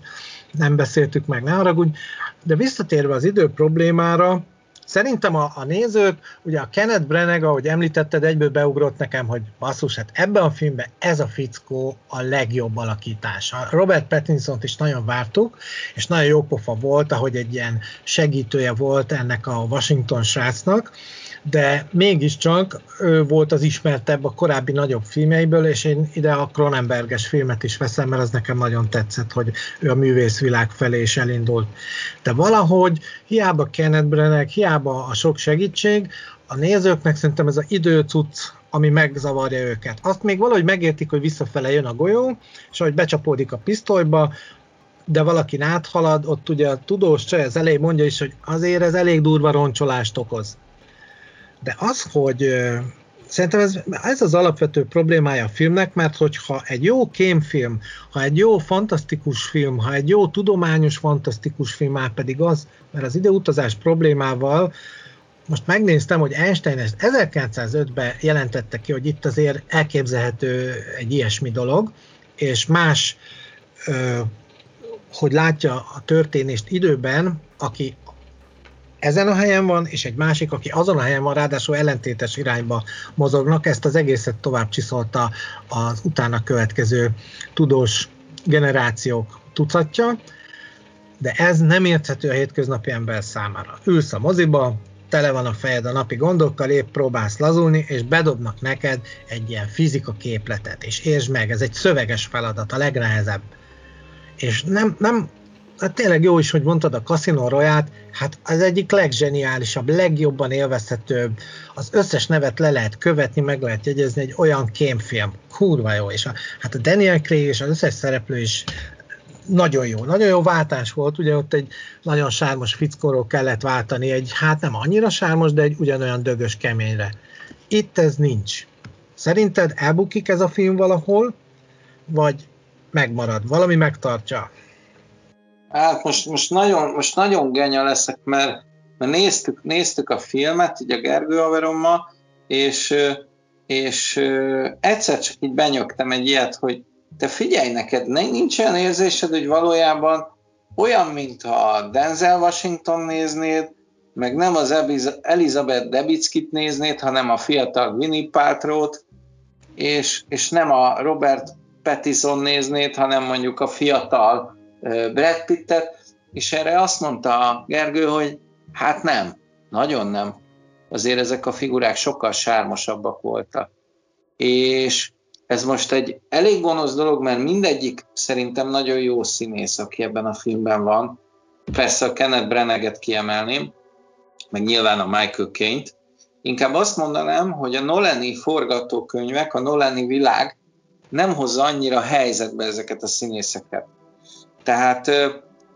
nem beszéltük meg, ne haragudj, de visszatérve az idő problémára, Szerintem a, a nézők, ugye a Kenneth Branagh, ahogy említetted, egyből beugrott nekem, hogy basszus, hát ebben a filmben ez a fickó a legjobb alakítás. A Robert Pattinson-t is nagyon vártuk, és nagyon jó pofa volt, ahogy egy ilyen segítője volt ennek a Washington srácnak, de mégiscsak ő volt az ismertebb a korábbi nagyobb filmjeiből, és én ide a Cronenberges filmet is veszem, mert az nekem nagyon tetszett, hogy ő a művészvilág felé is elindult. De valahogy hiába Kenneth Branagh, hiába a sok segítség, a nézőknek szerintem ez az időcucc, ami megzavarja őket. Azt még valahogy megértik, hogy visszafele jön a golyó, és ahogy becsapódik a pisztolyba, de valaki áthalad, ott ugye a tudós csaj az elején mondja is, hogy azért ez elég durva roncsolást okoz. De az, hogy szerintem ez, ez az alapvető problémája a filmnek, mert hogyha egy jó kémfilm, ha egy jó fantasztikus film, ha egy jó tudományos fantasztikus film, már pedig az, mert az időutazás problémával most megnéztem, hogy Einstein ezt 1905-ben jelentette ki, hogy itt azért elképzelhető egy ilyesmi dolog, és más, hogy látja a történést időben, aki ezen a helyen van, és egy másik, aki azon a helyen van, ráadásul ellentétes irányba mozognak, ezt az egészet tovább csiszolta az utána következő tudós generációk tucatja, de ez nem érthető a hétköznapi ember számára. Ülsz a moziba, tele van a fejed a napi gondokkal, épp próbálsz lazulni, és bedobnak neked egy ilyen fizika képletet, és értsd meg, ez egy szöveges feladat, a legnehezebb. És nem, nem hát tényleg jó is, hogy mondtad a Casino royale hát az egyik legzseniálisabb, legjobban élvezhetőbb, az összes nevet le lehet követni, meg lehet jegyezni, egy olyan kémfilm, kurva jó, és a, hát a Daniel Craig és az összes szereplő is nagyon jó, nagyon jó váltás volt, ugye ott egy nagyon sármos fickóról kellett váltani, egy hát nem annyira sármos, de egy ugyanolyan dögös keményre. Itt ez nincs. Szerinted elbukik ez a film valahol, vagy megmarad, valami megtartja? Hát most, most, nagyon, most nagyon genya leszek, mert, mert néztük, néztük a filmet, így a Gergő Averommal, és, és egyszer csak így benyögtem egy ilyet, hogy te figyelj neked, nincs olyan érzésed, hogy valójában olyan, mintha Denzel Washington néznéd, meg nem az Elizabeth Debickit néznéd, hanem a fiatal Winnie Paltrow-t, és, és nem a Robert Pattison néznéd, hanem mondjuk a fiatal Brad Pittet, és erre azt mondta a Gergő, hogy hát nem, nagyon nem. Azért ezek a figurák sokkal sármosabbak voltak. És ez most egy elég gonosz dolog, mert mindegyik szerintem nagyon jó színész, aki ebben a filmben van. Persze a Kenneth Branagh-et kiemelném, meg nyilván a Michael Caine-t. Inkább azt mondanám, hogy a Nolani forgatókönyvek, a Nolani világ nem hozza annyira helyzetbe ezeket a színészeket. Tehát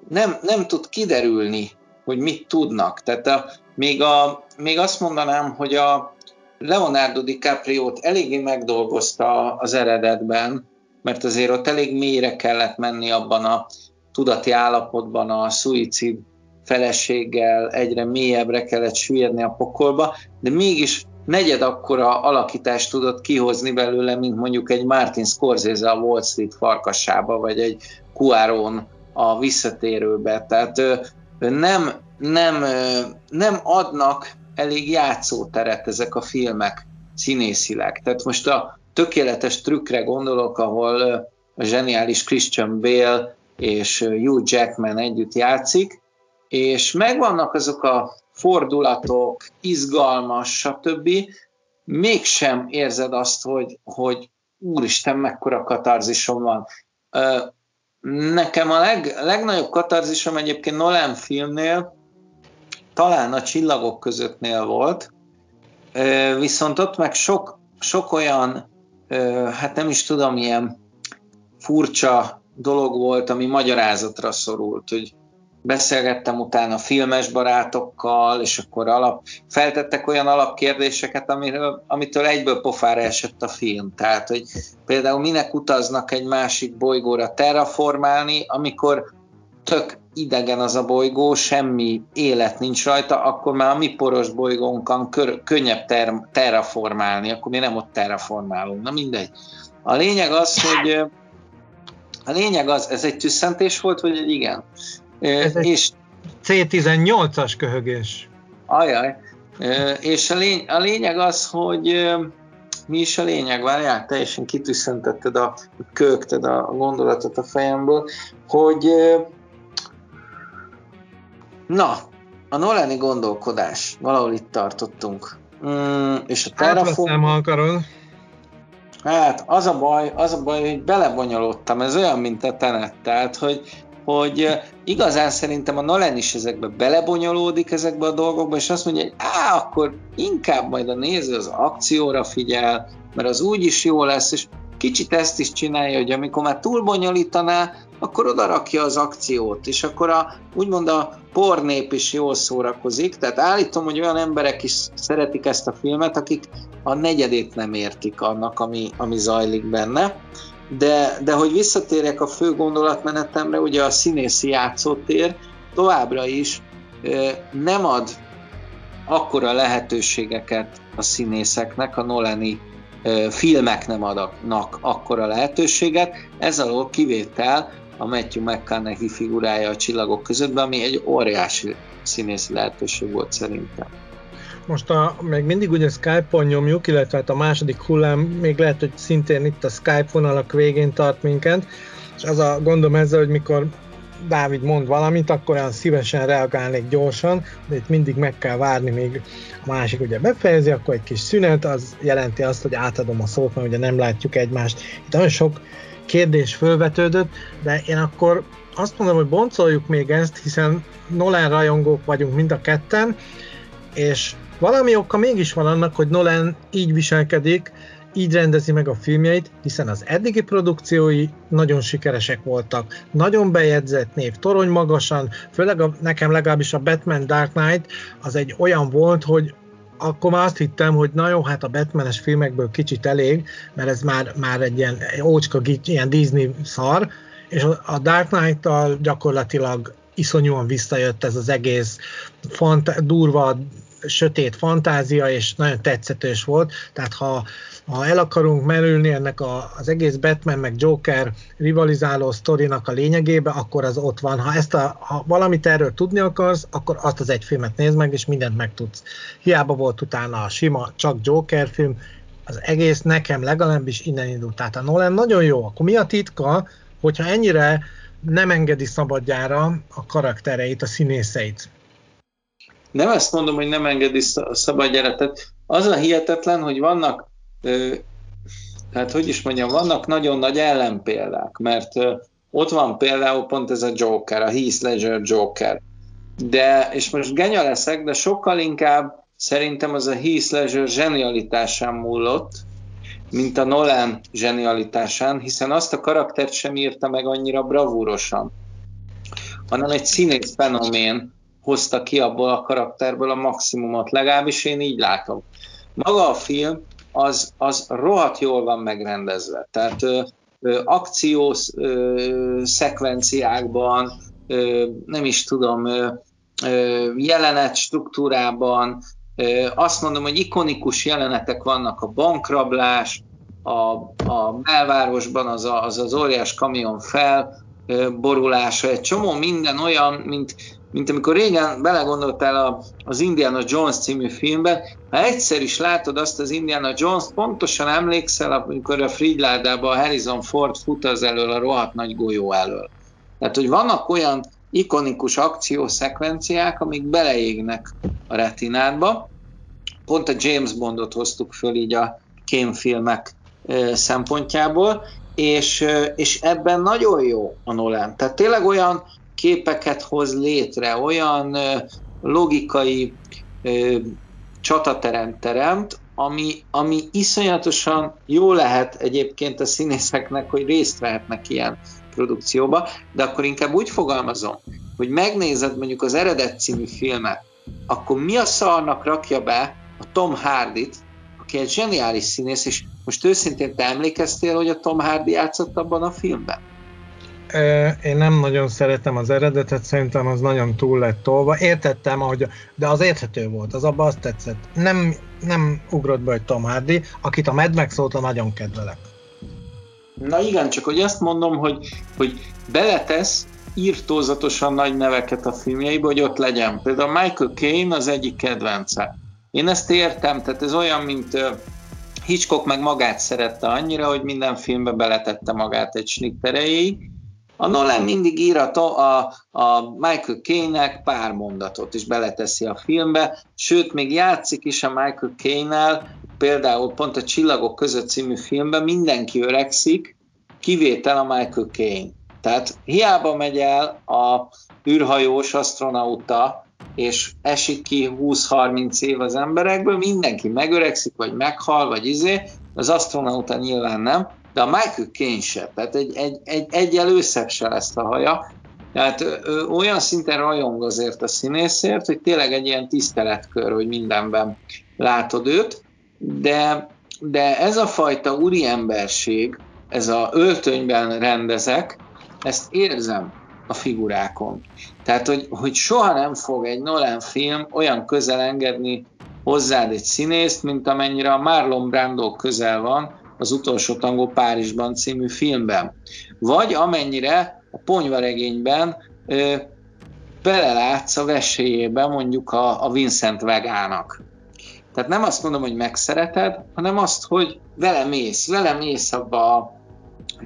nem, nem tud kiderülni, hogy mit tudnak. Tehát a, még, a, még azt mondanám, hogy a Leonardo DiCaprio-t eléggé megdolgozta az eredetben, mert azért ott elég mélyre kellett menni abban a tudati állapotban a szuicid feleséggel, egyre mélyebbre kellett süllyedni a pokolba, de mégis negyed akkora alakítást tudott kihozni belőle, mint mondjuk egy Martin Scorsese a Wall Street farkasába, vagy egy Cuaron a visszatérőbe. Tehát nem, nem, nem adnak elég játszóteret ezek a filmek színészileg. Tehát most a tökéletes trükkre gondolok, ahol a zseniális Christian Bale és Hugh Jackman együtt játszik, és megvannak azok a fordulatok, izgalmas, stb., mégsem érzed azt, hogy, hogy úristen, mekkora katarzisom van. Nekem a leg, legnagyobb katarzisom egyébként Nolan filmnél talán a csillagok közöttnél volt, viszont ott meg sok, sok olyan, hát nem is tudom, ilyen furcsa dolog volt, ami magyarázatra szorult, hogy beszélgettem utána filmes barátokkal, és akkor alap, feltettek olyan alapkérdéseket, amiről, amitől egyből pofára esett a film. Tehát, hogy például minek utaznak egy másik bolygóra terraformálni, amikor tök idegen az a bolygó, semmi élet nincs rajta, akkor már a mi poros bolygónkon kör, könnyebb ter, terraformálni, akkor mi nem ott terraformálunk. Na mindegy. A lényeg az, hogy a lényeg az, ez egy tüsszentés volt, vagy egy igen? Ez és C18-as köhögés. Ajaj. És a, lény, a lényeg az, hogy mi is a lényeg? Várjál, teljesen kitűszentetted a, kökted a gondolatot a fejemből, hogy na, a Nolani gondolkodás, valahol itt tartottunk. Mm, és a Terraform... Nem akarod. Hát az a baj, az a baj, hogy belebonyolódtam, ez olyan, mint a tenet, tehát, hogy, hogy igazán szerintem a Nolan is ezekbe belebonyolódik ezekbe a dolgokba, és azt mondja, hogy á, akkor inkább majd a néző az akcióra figyel, mert az úgy is jó lesz, és kicsit ezt is csinálja, hogy amikor már túlbonyolítaná, akkor oda rakja az akciót, és akkor a, úgymond a pornép is jól szórakozik, tehát állítom, hogy olyan emberek is szeretik ezt a filmet, akik a negyedét nem értik annak, ami, ami zajlik benne, de, de hogy visszatérjek a fő gondolatmenetemre, ugye a színészi játszótér továbbra is nem ad akkora lehetőségeket a színészeknek, a Nolani filmek nem adnak akkora lehetőséget, ez alól kivétel a Matthew McConaughey figurája a csillagok között, ami egy óriási színészi lehetőség volt szerintem. Most a, még mindig ugye Skype-on nyomjuk, illetve hát a második hullám még lehet, hogy szintén itt a Skype vonalak végén tart minket, és az a gondom ezzel, hogy mikor Dávid mond valamit, akkor olyan szívesen reagálnék gyorsan, de itt mindig meg kell várni, még a másik ugye befejezi, akkor egy kis szünet, az jelenti azt, hogy átadom a szót, mert ugye nem látjuk egymást. Itt nagyon sok kérdés fölvetődött, de én akkor azt mondom, hogy boncoljuk még ezt, hiszen Nolan rajongók vagyunk mind a ketten, és valami oka mégis van annak, hogy Nolan így viselkedik, így rendezi meg a filmjeit, hiszen az eddigi produkciói nagyon sikeresek voltak. Nagyon bejegyzett név, torony magasan, főleg a, nekem legalábbis a Batman Dark Knight az egy olyan volt, hogy akkor már azt hittem, hogy na jó, hát a Batmanes filmekből kicsit elég, mert ez már, már egy ilyen ócska, ilyen Disney szar, és a Dark Knight-tal gyakorlatilag iszonyúan visszajött ez az egész fant- durva, sötét fantázia, és nagyon tetszetős volt, tehát ha, ha el akarunk merülni ennek a, az egész Batman meg Joker rivalizáló sztorinak a lényegébe, akkor az ott van. Ha, ezt a, ha valamit erről tudni akarsz, akkor azt az egy filmet nézd meg, és mindent megtudsz. Hiába volt utána a sima, csak Joker film, az egész nekem legalábbis innen indult. Tehát a Nolan nagyon jó. Akkor mi a titka, hogyha ennyire nem engedi szabadjára a karaktereit, a színészeit? Nem ezt mondom, hogy nem engedi szabadjára. Tehát az a hihetetlen, hogy vannak, hát hogy is mondjam, vannak nagyon nagy ellenpéldák, mert ott van például pont ez a Joker, a Heath Ledger Joker. De, és most genya leszek, de sokkal inkább szerintem az a Heath Ledger zsenialitásán múlott, mint a Nolan zsenialitásán, hiszen azt a karaktert sem írta meg annyira bravúrosan, hanem egy színész fenomén hozta ki abból a karakterből a maximumot, legalábbis én így látom. Maga a film az, az rohadt jól van megrendezve, tehát ö, ö, akciós ö, szekvenciákban, ö, nem is tudom, ö, ö, jelenet struktúrában, azt mondom, hogy ikonikus jelenetek vannak, a bankrablás, a, a belvárosban az, a, az az óriás kamion felborulása, egy csomó minden olyan, mint, mint amikor régen belegondoltál a, az Indiana Jones című filmben, ha egyszer is látod azt az Indiana Jones, pontosan emlékszel, amikor a Fridládában a Harrison Ford fut az elől a rohadt nagy golyó elől. Tehát, hogy vannak olyan ikonikus akciószekvenciák, amik beleégnek a retinádba. Pont a James Bondot hoztuk föl így a kémfilmek szempontjából, és, és ebben nagyon jó a Nolan. Tehát tényleg olyan képeket hoz létre, olyan logikai csataterem teremt, ami, ami iszonyatosan jó lehet egyébként a színészeknek, hogy részt vehetnek ilyen produkcióba, de akkor inkább úgy fogalmazom, hogy megnézed mondjuk az eredet című filmet, akkor mi a szarnak rakja be a Tom Hardy-t, aki egy zseniális színész, és most őszintén te emlékeztél, hogy a Tom Hardy játszott abban a filmben? Én nem nagyon szeretem az eredetet, szerintem az nagyon túl lett tolva. Értettem, ahogy, de az érthető volt, az abban azt tetszett. Nem, nem ugrott be, hogy Tom Hardy, akit a Mad Max óta nagyon kedvelek. Na igen, csak hogy azt mondom, hogy, hogy beletesz írtózatosan nagy neveket a filmjeibe, hogy ott legyen. Például Michael Caine az egyik kedvence. Én ezt értem, tehát ez olyan, mint Hitchcock meg magát szerette annyira, hogy minden filmbe beletette magát egy snitt erejéig. A Nolan mindig ír a, a, a Michael Caine-nek pár mondatot is beleteszi a filmbe, sőt, még játszik is a Michael Caine-nel, például pont a Csillagok között című filmben mindenki öregszik, kivétel a Michael Caine. Tehát hiába megy el a űrhajós astronauta, és esik ki 20-30 év az emberekből, mindenki megöregszik, vagy meghal, vagy izé, az astronauta nyilván nem, de a Michael Caine se, tehát egy, egy, egy, egy előszebb se lesz a haja, tehát ő olyan szinten rajong azért a színészért, hogy tényleg egy ilyen tiszteletkör, hogy mindenben látod őt, de, de ez a fajta úriemberség, ez a öltönyben rendezek, ezt érzem a figurákon. Tehát, hogy, hogy soha nem fog egy Nolan film olyan közel engedni hozzád egy színészt, mint amennyire a Marlon Brando közel van az utolsó tangó Párizsban című filmben. Vagy amennyire a ponyvaregényben ö, belelátsz a vesélyébe mondjuk a, a Vincent Vegának. Tehát nem azt mondom, hogy megszereted, hanem azt, hogy vele mész, vele mész abba a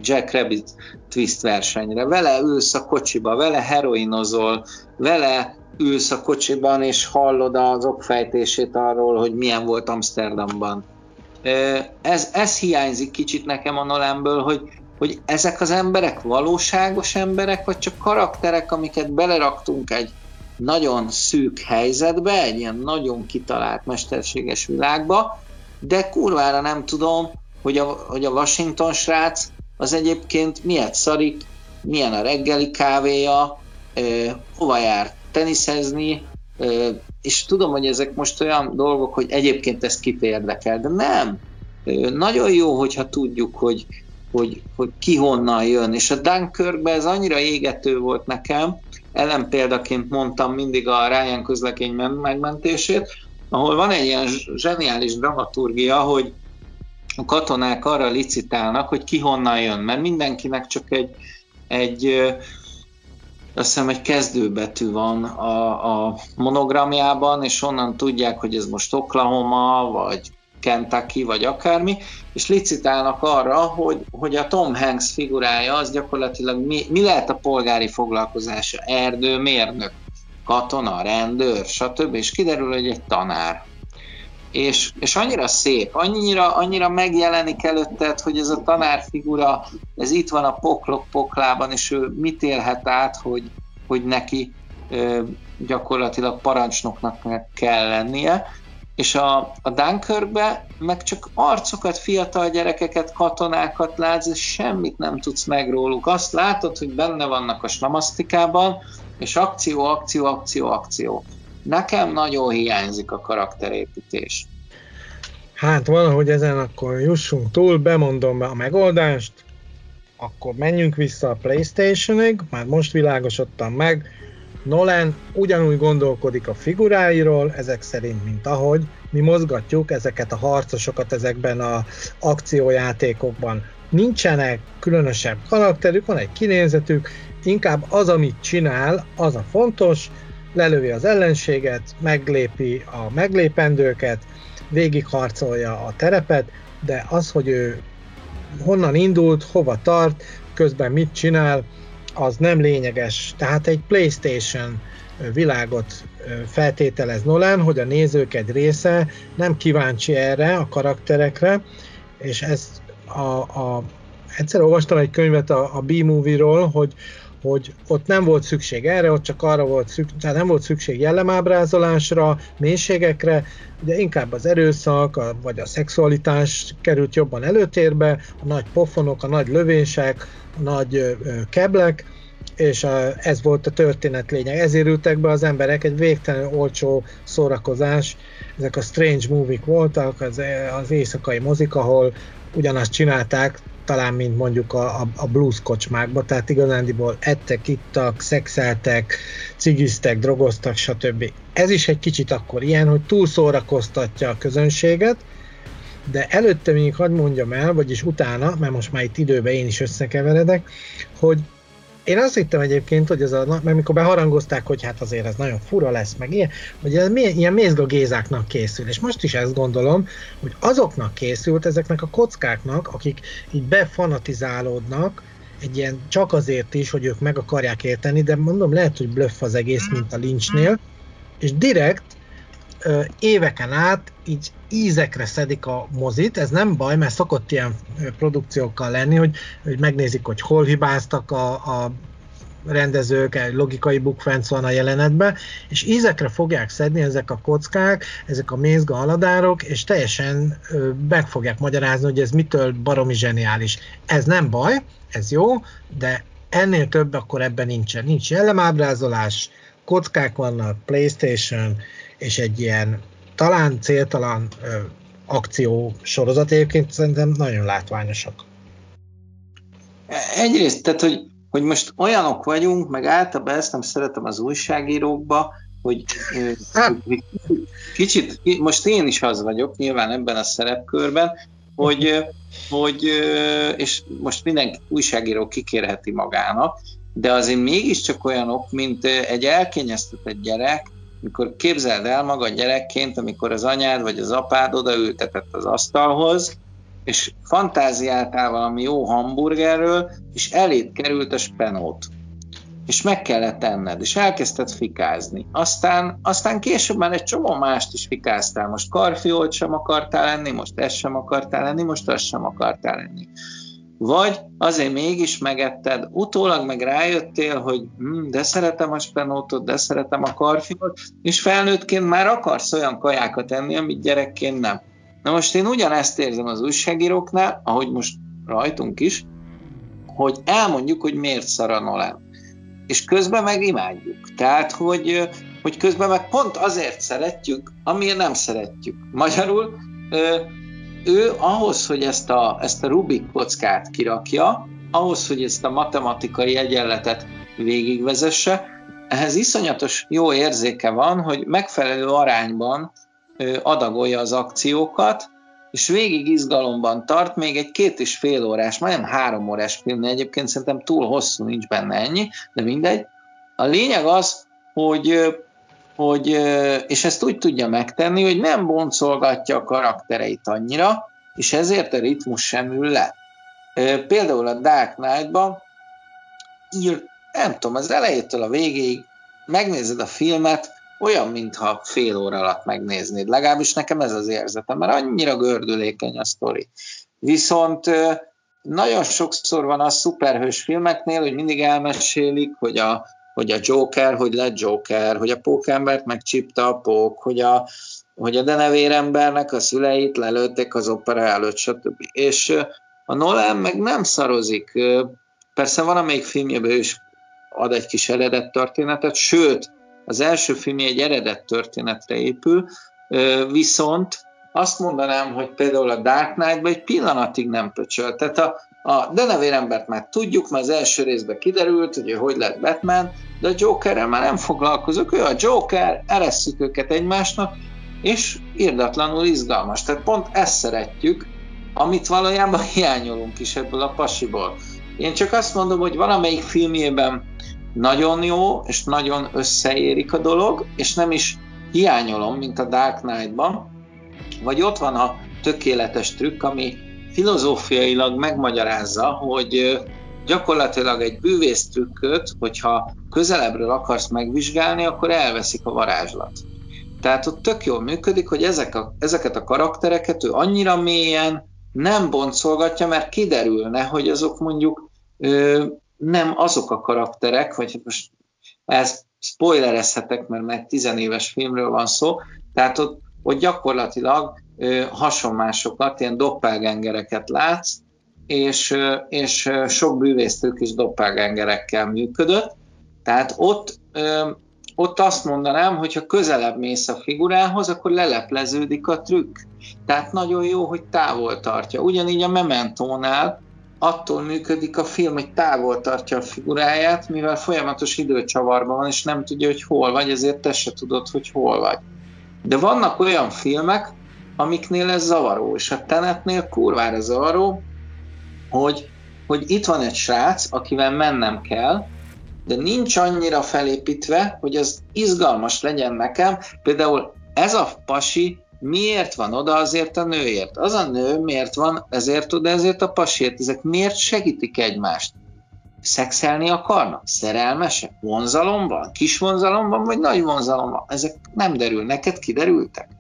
Jack Rabbit twist versenyre, vele ülsz a kocsiba, vele heroinozol, vele ülsz a kocsiban, és hallod az okfejtését arról, hogy milyen volt Amsterdamban. Ez, ez hiányzik kicsit nekem a Nolanből, hogy, hogy ezek az emberek valóságos emberek, vagy csak karakterek, amiket beleraktunk egy nagyon szűk helyzetbe, egy ilyen nagyon kitalált mesterséges világba, de kurvára nem tudom, hogy a, hogy a Washington srác az egyébként miért szarik, milyen a reggeli kávéja, hova jár teniszezni, és tudom, hogy ezek most olyan dolgok, hogy egyébként ez kit érdekel, de nem. Nagyon jó, hogyha tudjuk, hogy, hogy, hogy ki honnan jön, és a Dunkirkben ez annyira égető volt nekem, ellenpéldaként mondtam mindig a Ryan közlekény megmentését, ahol van egy ilyen zseniális dramaturgia, hogy a katonák arra licitálnak, hogy ki honnan jön, mert mindenkinek csak egy, egy azt hiszem egy kezdőbetű van a, a monogramjában, és onnan tudják, hogy ez most Oklahoma, vagy Kentucky, vagy akármi, és licitálnak arra, hogy, hogy a Tom Hanks figurája az gyakorlatilag mi, mi lehet a polgári foglalkozása, erdő, mérnök, katona, rendőr, stb. És kiderül, hogy egy tanár és, és annyira szép, annyira, annyira megjelenik előtted, hogy ez a tanárfigura, ez itt van a poklok poklában, és ő mit élhet át, hogy, hogy neki ö, gyakorlatilag parancsnoknak kell lennie, és a, a Dunkirkbe meg csak arcokat, fiatal gyerekeket, katonákat látsz, és semmit nem tudsz meg róluk. Azt látod, hogy benne vannak a slamasztikában, és akció, akció, akció, akció. Nekem nagyon hiányzik a karakterépítés. Hát valahogy ezen akkor jussunk túl, bemondom a megoldást, akkor menjünk vissza a Playstation-ig, már most világosodtam meg, Nolan ugyanúgy gondolkodik a figuráiról, ezek szerint, mint ahogy mi mozgatjuk ezeket a harcosokat ezekben a akciójátékokban. Nincsenek különösebb karakterük, van egy kinézetük, inkább az, amit csinál, az a fontos, lelövi az ellenséget, meglépi a meglépendőket, végigharcolja a terepet, de az, hogy ő honnan indult, hova tart, közben mit csinál, az nem lényeges. Tehát egy PlayStation világot feltételez Nolan, hogy a nézők egy része nem kíváncsi erre a karakterekre, és ez a, a egyszer olvastam egy könyvet a, a B-movie-ról, hogy hogy ott nem volt szükség erre, ott csak arra volt szükség, tehát nem volt szükség jellemábrázolásra, mélységekre, ugye inkább az erőszak, a, vagy a szexualitás került jobban előtérbe, a nagy pofonok, a nagy lövések, a nagy ö, keblek, és a, ez volt a történet lényeg. Ezért ültek be az emberek, egy végtelenül olcsó szórakozás, ezek a strange movie voltak, az, az éjszakai mozik, ahol ugyanazt csinálták, talán mint mondjuk a, a, a blues kocsmákba, tehát igazándiból ettek, ittak, szexeltek, cigiztek, drogoztak, stb. Ez is egy kicsit akkor ilyen, hogy túl szórakoztatja a közönséget, de előtte még hadd mondjam el, vagyis utána, mert most már itt időben én is összekeveredek, hogy én azt hittem egyébként, hogy ez a, mert mikor beharangozták, hogy hát azért ez nagyon fura lesz, meg ilyen, hogy ez ilyen mézgagézáknak készül. És most is ezt gondolom, hogy azoknak készült, ezeknek a kockáknak, akik így befanatizálódnak, egy ilyen csak azért is, hogy ők meg akarják érteni, de mondom, lehet, hogy bluff az egész, mint a Lynchnél, és direkt éveken át így ízekre szedik a mozit, ez nem baj, mert szokott ilyen produkciókkal lenni, hogy, hogy megnézik, hogy hol hibáztak a, a rendezők, egy logikai bukfenc van a jelenetben, és ízekre fogják szedni ezek a kockák, ezek a mézga haladárok, és teljesen meg fogják magyarázni, hogy ez mitől baromi zseniális. Ez nem baj, ez jó, de ennél több akkor ebben nincsen. Nincs jellemábrázolás, kockák vannak, Playstation, és egy ilyen talán céltalan ö, akció sorozat egyébként szerintem nagyon látványosak. Egyrészt, tehát, hogy, hogy most olyanok vagyunk, meg általában ezt nem szeretem az újságírókba, hogy hát. kicsit, most én is az vagyok, nyilván ebben a szerepkörben, hogy, hogy és most mindenki újságíró kikérheti magának, de azért mégiscsak olyanok, mint egy elkényeztetett gyerek, mikor képzeld el magad gyerekként, amikor az anyád vagy az apád odaültetett az asztalhoz, és fantáziáltál valami jó hamburgerről, és elét került a spenót. És meg kellett tenned, és elkezdted fikázni. Aztán, aztán később már egy csomó mást is fikáztál. Most karfiolt sem akartál lenni, most ezt sem akartál lenni, most azt sem akartál lenni vagy azért mégis megetted, utólag meg rájöttél, hogy hm, de szeretem a spenótot, de szeretem a karfiot, és felnőttként már akarsz olyan kajákat enni, amit gyerekként nem. Na most én ugyanezt érzem az újságíróknál, ahogy most rajtunk is, hogy elmondjuk, hogy miért szar. És közben meg imádjuk. Tehát, hogy, hogy közben meg pont azért szeretjük, amiért nem szeretjük. Magyarul ő ahhoz, hogy ezt a, ezt a Rubik kockát kirakja, ahhoz, hogy ezt a matematikai egyenletet végigvezesse, ehhez iszonyatos jó érzéke van, hogy megfelelő arányban adagolja az akciókat, és végig izgalomban tart, még egy két és fél órás, majdnem három órás film, egyébként szerintem túl hosszú, nincs benne ennyi, de mindegy. A lényeg az, hogy hogy, és ezt úgy tudja megtenni, hogy nem boncolgatja a karaktereit annyira, és ezért a ritmus sem ül le. Például a Dark Knight-ban ír, nem tudom, az elejétől a végéig megnézed a filmet, olyan, mintha fél óra alatt megnéznéd. Legalábbis nekem ez az érzetem, mert annyira gördülékeny a sztori. Viszont nagyon sokszor van a szuperhős filmeknél, hogy mindig elmesélik, hogy a hogy a Joker, hogy lett Joker, hogy a pókembert megcsípte a pók, hogy a, hogy a denevérembernek a szüleit lelőtték az opera előtt, stb. És a Nolan meg nem szarozik. Persze van, amelyik filmjében is ad egy kis eredet történetet, sőt, az első film egy eredet történetre épül, viszont azt mondanám, hogy például a Dark Knight-ban egy pillanatig nem pöcsöl. Tehát a, a denevérembert már tudjuk, mert az első részben kiderült, hogy hogy lett Batman, de a Jokerrel már nem foglalkozok, ő a Joker, eresszük őket egymásnak, és írdatlanul izgalmas. Tehát pont ezt szeretjük, amit valójában [LAUGHS] hiányolunk is ebből a pasiból. Én csak azt mondom, hogy valamelyik filmjében nagyon jó, és nagyon összeérik a dolog, és nem is hiányolom, mint a Dark Knight-ban, vagy ott van a tökéletes trükk, ami filozófiailag megmagyarázza, hogy gyakorlatilag egy bűvész trükköt, hogyha közelebbről akarsz megvizsgálni, akkor elveszik a varázslat. Tehát ott tök jól működik, hogy ezek a, ezeket a karaktereket ő annyira mélyen nem boncolgatja, mert kiderülne, hogy azok mondjuk ö, nem azok a karakterek, vagy hát most ezt spoilerezhetek, mert meg tizenéves filmről van szó, tehát ott, ott gyakorlatilag hasonmásokat, ilyen doppelgengereket látsz, és, és sok bűvésztők is doppelgengerekkel működött, tehát ott, ott azt mondanám, hogy ha közelebb mész a figurához, akkor lelepleződik a trükk. Tehát nagyon jó, hogy távol tartja. Ugyanígy a Mementónál attól működik a film, hogy távol tartja a figuráját, mivel folyamatos időcsavarban van, és nem tudja, hogy hol vagy, ezért te se tudod, hogy hol vagy. De vannak olyan filmek, amiknél ez zavaró, és a Tenetnél kurvára zavaró, hogy, hogy itt van egy srác, akivel mennem kell, de nincs annyira felépítve, hogy az izgalmas legyen nekem. Például ez a pasi miért van oda azért a nőért? Az a nő miért van ezért oda ezért a pasiért? Ezek miért segítik egymást? Szexelni akarnak? Szerelmesek? Vonzalom van? Kis vonzalom van, vagy nagy vonzalom van? Ezek nem derül. Neked kiderültek?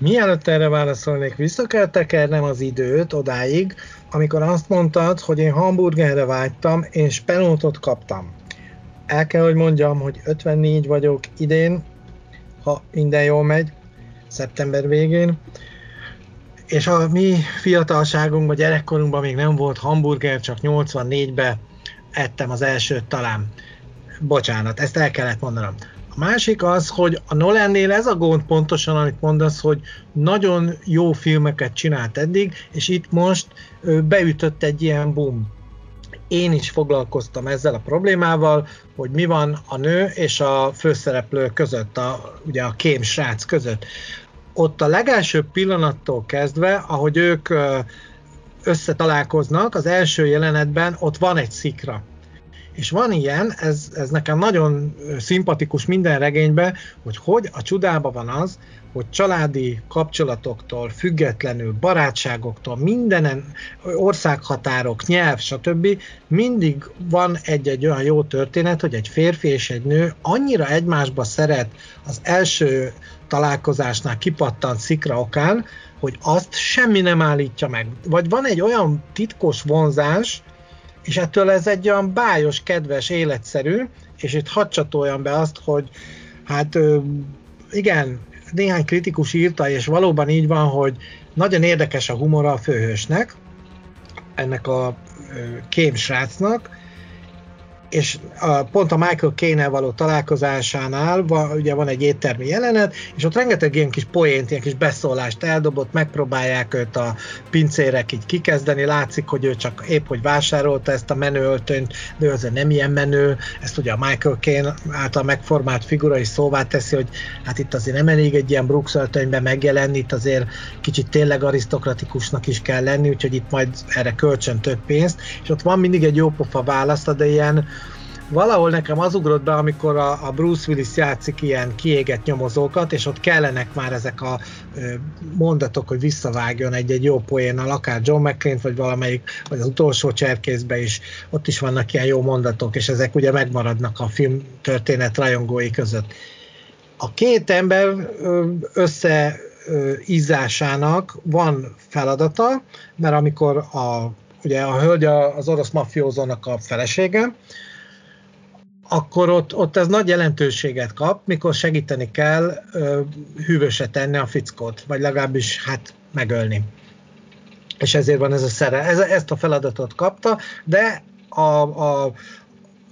Mielőtt erre válaszolnék, vissza kell tekernem az időt odáig, amikor azt mondtad, hogy én hamburgerre vágytam, én spenótot kaptam. El kell, hogy mondjam, hogy 54 vagyok idén, ha minden jól megy, szeptember végén, és a mi fiatalságunkban, gyerekkorunkban még nem volt hamburger, csak 84-ben ettem az elsőt talán. Bocsánat, ezt el kellett mondanom. Másik az, hogy a Nolannél ez a gond pontosan, amit mondasz, hogy nagyon jó filmeket csinált eddig, és itt most beütött egy ilyen boom. Én is foglalkoztam ezzel a problémával, hogy mi van a nő és a főszereplő között, a, ugye a kém srác között. Ott a legelső pillanattól kezdve, ahogy ők összetalálkoznak, az első jelenetben ott van egy szikra és van ilyen, ez, ez nekem nagyon szimpatikus minden regényben, hogy hogy a csodába van az, hogy családi kapcsolatoktól, függetlenül, barátságoktól, mindenen, országhatárok, nyelv, stb. mindig van egy-egy olyan jó történet, hogy egy férfi és egy nő annyira egymásba szeret az első találkozásnál kipattant szikra okán, hogy azt semmi nem állítja meg. Vagy van egy olyan titkos vonzás, és ettől ez egy olyan bájos, kedves, életszerű, és itt hadd csatoljam be azt, hogy hát igen, néhány kritikus írta, és valóban így van, hogy nagyon érdekes a humora a főhősnek, ennek a kém srácnak, és a, pont a Michael Kane való találkozásánál van, ugye van egy éttermi jelenet, és ott rengeteg ilyen kis poént, ilyen kis beszólást eldobott, megpróbálják őt a pincérek így kikezdeni, látszik, hogy ő csak épp, hogy vásárolta ezt a menőöltönyt, de ő azért nem ilyen menő, ezt ugye a Michael Kane által megformált figura is szóvá teszi, hogy hát itt azért nem elég egy ilyen Brooks öltönyben megjelenni, itt azért kicsit tényleg arisztokratikusnak is kell lenni, úgyhogy itt majd erre kölcsön több pénzt, és ott van mindig egy jó pofa választ, de ilyen valahol nekem az ugrott be, amikor a, a Bruce Willis játszik ilyen kiégett nyomozókat, és ott kellenek már ezek a mondatok, hogy visszavágjon egy-egy jó poénnal, akár John McClane, vagy valamelyik, vagy az utolsó cserkészbe is, ott is vannak ilyen jó mondatok, és ezek ugye megmaradnak a film történet rajongói között. A két ember össze ízásának van feladata, mert amikor a, ugye a hölgy az orosz mafiózónak a felesége, akkor ott, ott ez nagy jelentőséget kap, mikor segíteni kell ö, hűvöse tenni a fickót, vagy legalábbis hát megölni. És ezért van ez a szere. Ez, ezt a feladatot kapta, de a, a,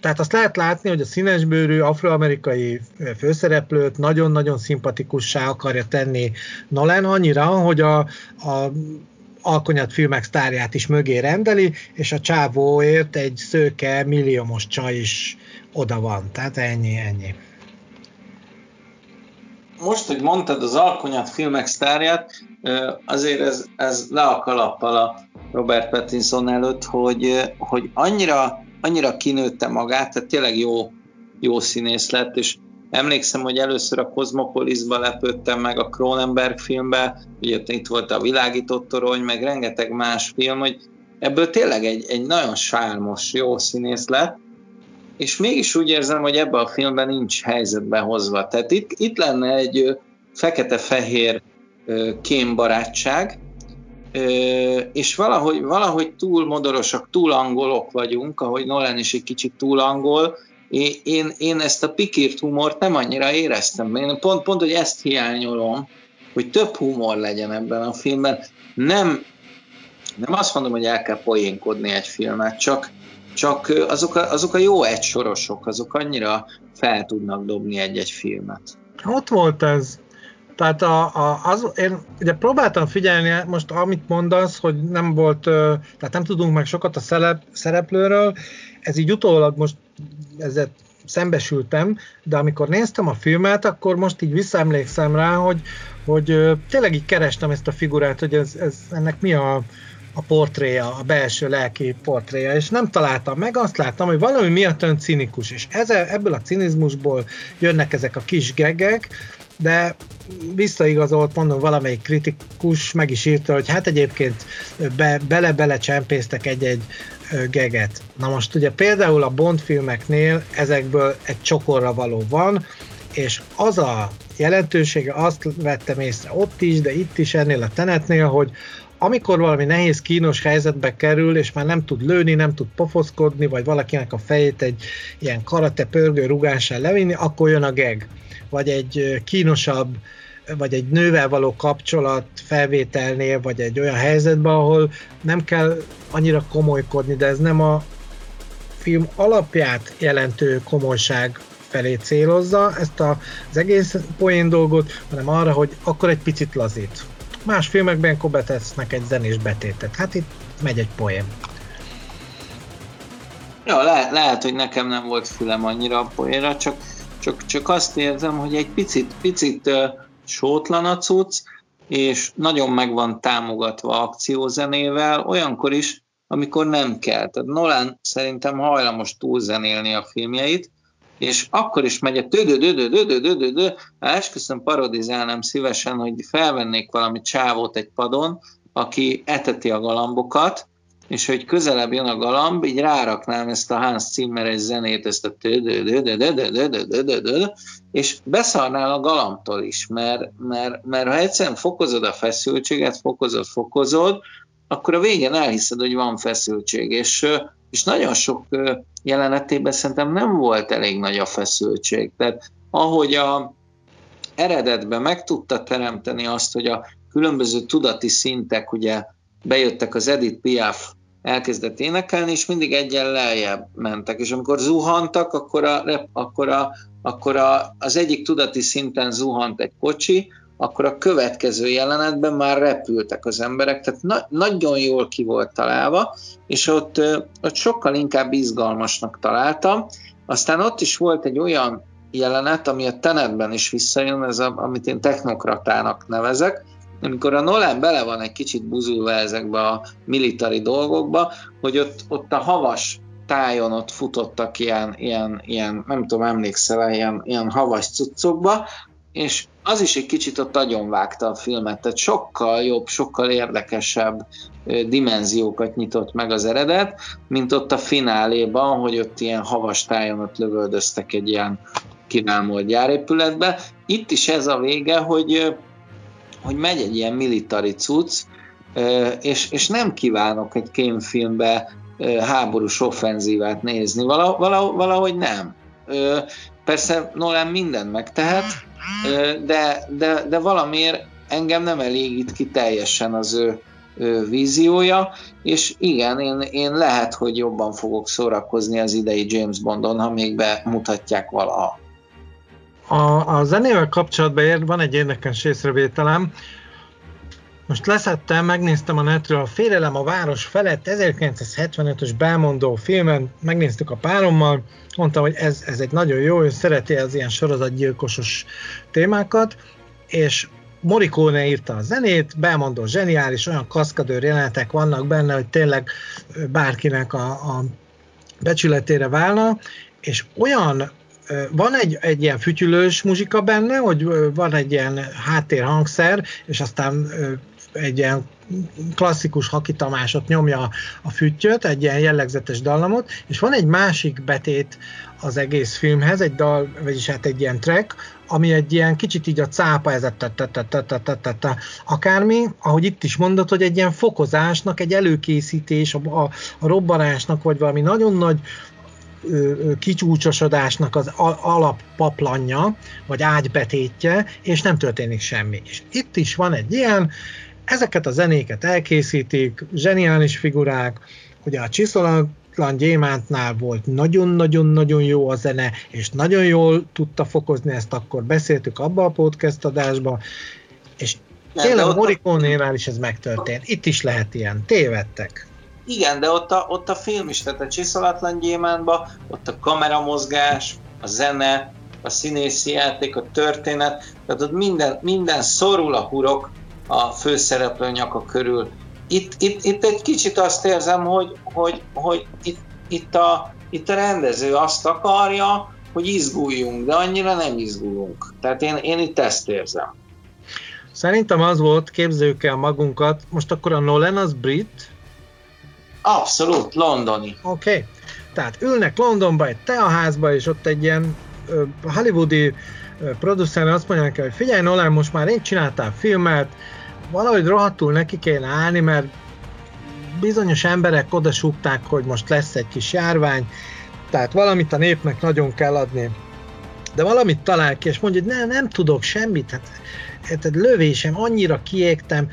tehát azt lehet látni, hogy a színesbőrű afroamerikai főszereplőt nagyon-nagyon szimpatikussá akarja tenni Nolan annyira, hogy a, a alkonyat filmek sztárját is mögé rendeli, és a csávóért egy szőke milliómos csaj is oda van. Tehát ennyi, ennyi. Most, hogy mondtad az alkonyat filmek sztárját, azért ez, ez le a kalappal a Robert Pattinson előtt, hogy, hogy annyira, annyira kinőtte magát, tehát tényleg jó, jó színész lett, és emlékszem, hogy először a Cosmopolisba lepődtem meg a Cronenberg filmbe, ugye itt volt a Világított torony, meg rengeteg más film, hogy ebből tényleg egy, egy nagyon sármos, jó színész lett, és mégis úgy érzem, hogy ebben a filmben nincs helyzetbe hozva. Tehát itt, itt lenne egy fekete-fehér kémbarátság, és valahogy, valahogy túl modorosak, túl angolok vagyunk, ahogy Nolan is egy kicsit túl angol, én, én ezt a pikírt humort nem annyira éreztem. Én pont, pont, hogy ezt hiányolom, hogy több humor legyen ebben a filmben. Nem, nem azt mondom, hogy el kell poénkodni egy filmet, csak, csak azok a, azok a jó egysorosok, azok annyira fel tudnak dobni egy-egy filmet. Ott volt ez. Tehát a, a, az, én ugye próbáltam figyelni, most amit mondasz, hogy nem volt, tehát nem tudunk meg sokat a szerep, szereplőről, ez így utólag most ezzel szembesültem, de amikor néztem a filmet, akkor most így visszaemlékszem rá, hogy, hogy tényleg így kerestem ezt a figurát, hogy ez, ez ennek mi a, a portréja, a belső lelki portréja, és nem találtam meg, azt láttam, hogy valami miatt ön cinikus, és ezzel, ebből a cinizmusból jönnek ezek a kis gegek, de visszaigazolt, mondom, valamelyik kritikus meg is írta, hogy hát egyébként be, bele-bele csempésztek egy-egy geget. Na most ugye például a Bond filmeknél ezekből egy csokorra való van, és az a jelentősége, azt vettem észre ott is, de itt is ennél a tenetnél, hogy amikor valami nehéz, kínos helyzetbe kerül, és már nem tud lőni, nem tud pofoszkodni, vagy valakinek a fejét egy ilyen karate pörgő rugással levinni, akkor jön a geg. Vagy egy kínosabb, vagy egy nővel való kapcsolat felvételnél, vagy egy olyan helyzetben, ahol nem kell annyira komolykodni, de ez nem a film alapját jelentő komolyság felé célozza ezt a, az egész poén dolgot, hanem arra, hogy akkor egy picit lazít. Más filmekben akkor egy zenés betétet. Hát itt megy egy poén. Ja, le, lehet, hogy nekem nem volt fülem annyira a poénra, csak, csak, csak azt érzem, hogy egy picit, picit uh, sótlan a cucc, és nagyon meg van támogatva akciózenével, olyankor is, amikor nem kell. Tehát Nolan szerintem hajlamos túlzenélni a filmjeit, és akkor is megy a tődödödödödödödö, esküszöm parodizálnám szívesen, hogy felvennék valami csávót egy padon, aki eteti a galambokat, és hogy közelebb jön a galamb, így ráraknám ezt a Hans Zimmeres zenét, ezt a és beszarnál a galambtól is, mert, mert, mert ha egyszerűen fokozod a feszültséget, fokozod, fokozod, akkor a végén elhiszed, hogy van feszültség, és, és nagyon sok jelenetében szerintem nem volt elég nagy a feszültség. Tehát ahogy a eredetben meg tudta teremteni azt, hogy a különböző tudati szintek ugye bejöttek az Edith Piaf elkezdett énekelni, és mindig egyen lejjebb mentek. És amikor zuhantak, akkor, a, akkor, a, akkor a, az egyik tudati szinten zuhant egy kocsi, akkor a következő jelenetben már repültek az emberek, tehát na- nagyon jól ki volt találva, és ott, ott sokkal inkább izgalmasnak találtam. Aztán ott is volt egy olyan jelenet, ami a Tenetben is visszajön, ez a, amit én technokratának nevezek, amikor a Nolan bele van egy kicsit buzulva ezekbe a militári dolgokba, hogy ott, ott a havas tájon ott futottak ilyen, ilyen, ilyen nem tudom, emlékszel ilyen, ilyen havas cuccokba, és az is egy kicsit ott vágta a filmet, tehát sokkal jobb, sokkal érdekesebb dimenziókat nyitott meg az eredet, mint ott a fináléban, hogy ott ilyen havas ott lövöldöztek egy ilyen kivámolt gyárépületbe. Itt is ez a vége, hogy, hogy megy egy ilyen militári cucc, és, és nem kívánok egy kémfilmbe háborús offenzívát nézni, valahogy, valahogy nem. Persze Nolan mindent megtehet, de, de, de valamiért engem nem elégít ki teljesen az ő, ő víziója, és igen, én, én lehet, hogy jobban fogok szórakozni az idei James Bondon, ha még bemutatják valaha. A, a zenével kapcsolatban van egy érdekes észrevételem. Most leszettem, megnéztem a netről a Félelem a város felett 1975-ös Belmondó filmen, megnéztük a párommal, mondtam, hogy ez, ez egy nagyon jó, ő szereti az ilyen sorozatgyilkosos témákat, és Morikóne írta a zenét, Belmondó zseniális, olyan kaszkadőr jelenetek vannak benne, hogy tényleg bárkinek a, a becsületére válna, és olyan van egy, egy ilyen fütyülős muzsika benne, hogy van egy ilyen háttérhangszer, és aztán egy ilyen klasszikus hakitamásot nyomja a füttyöt, egy ilyen jellegzetes dallamot, és van egy másik betét az egész filmhez, egy dal, vagyis hát egy ilyen track, ami egy ilyen kicsit így a cápa, ez a akármi, ahogy itt is mondod, hogy egy ilyen fokozásnak, egy előkészítés a, a, a robbanásnak, vagy valami nagyon nagy kicsúcsosodásnak az alappaplanja, vagy ágybetétje, és nem történik semmi. És itt is van egy ilyen, ezeket a zenéket elkészítik, zseniális figurák, ugye a Csiszolatlan Gyémántnál volt nagyon-nagyon-nagyon jó a zene, és nagyon jól tudta fokozni ezt, akkor beszéltük abba a podcast adásba, és tényleg Morikónénál is ez megtörtént. Itt is lehet ilyen. Tévedtek. Igen, de ott a, ott a film is, tehát a Csiszolatlan Gyémántban, ott a kameramozgás, a zene, a színészi játék, a történet, tehát ott minden, minden szorul a hurok a főszereplő nyaka körül. itt, itt, itt egy kicsit azt érzem, hogy, hogy, hogy itt, itt, a, itt a rendező azt akarja, hogy izguljunk, de annyira nem izgulunk. Tehát én, én itt ezt érzem. Szerintem az volt, képzeljük el magunkat, most akkor a Nolan az brit? Abszolút, londoni. Oké, okay. tehát ülnek Londonba egy teaházba, és ott egy ilyen uh, hollywoodi producer azt mondja neki, hogy figyelj Nolan, most már én csináltál filmet, valahogy rohadtul neki kéne állni, mert bizonyos emberek oda hogy most lesz egy kis járvány, tehát valamit a népnek nagyon kell adni. De valamit talál ki, és mondja, hogy ne, nem tudok semmit, hát, hát lövésem, annyira kiégtem,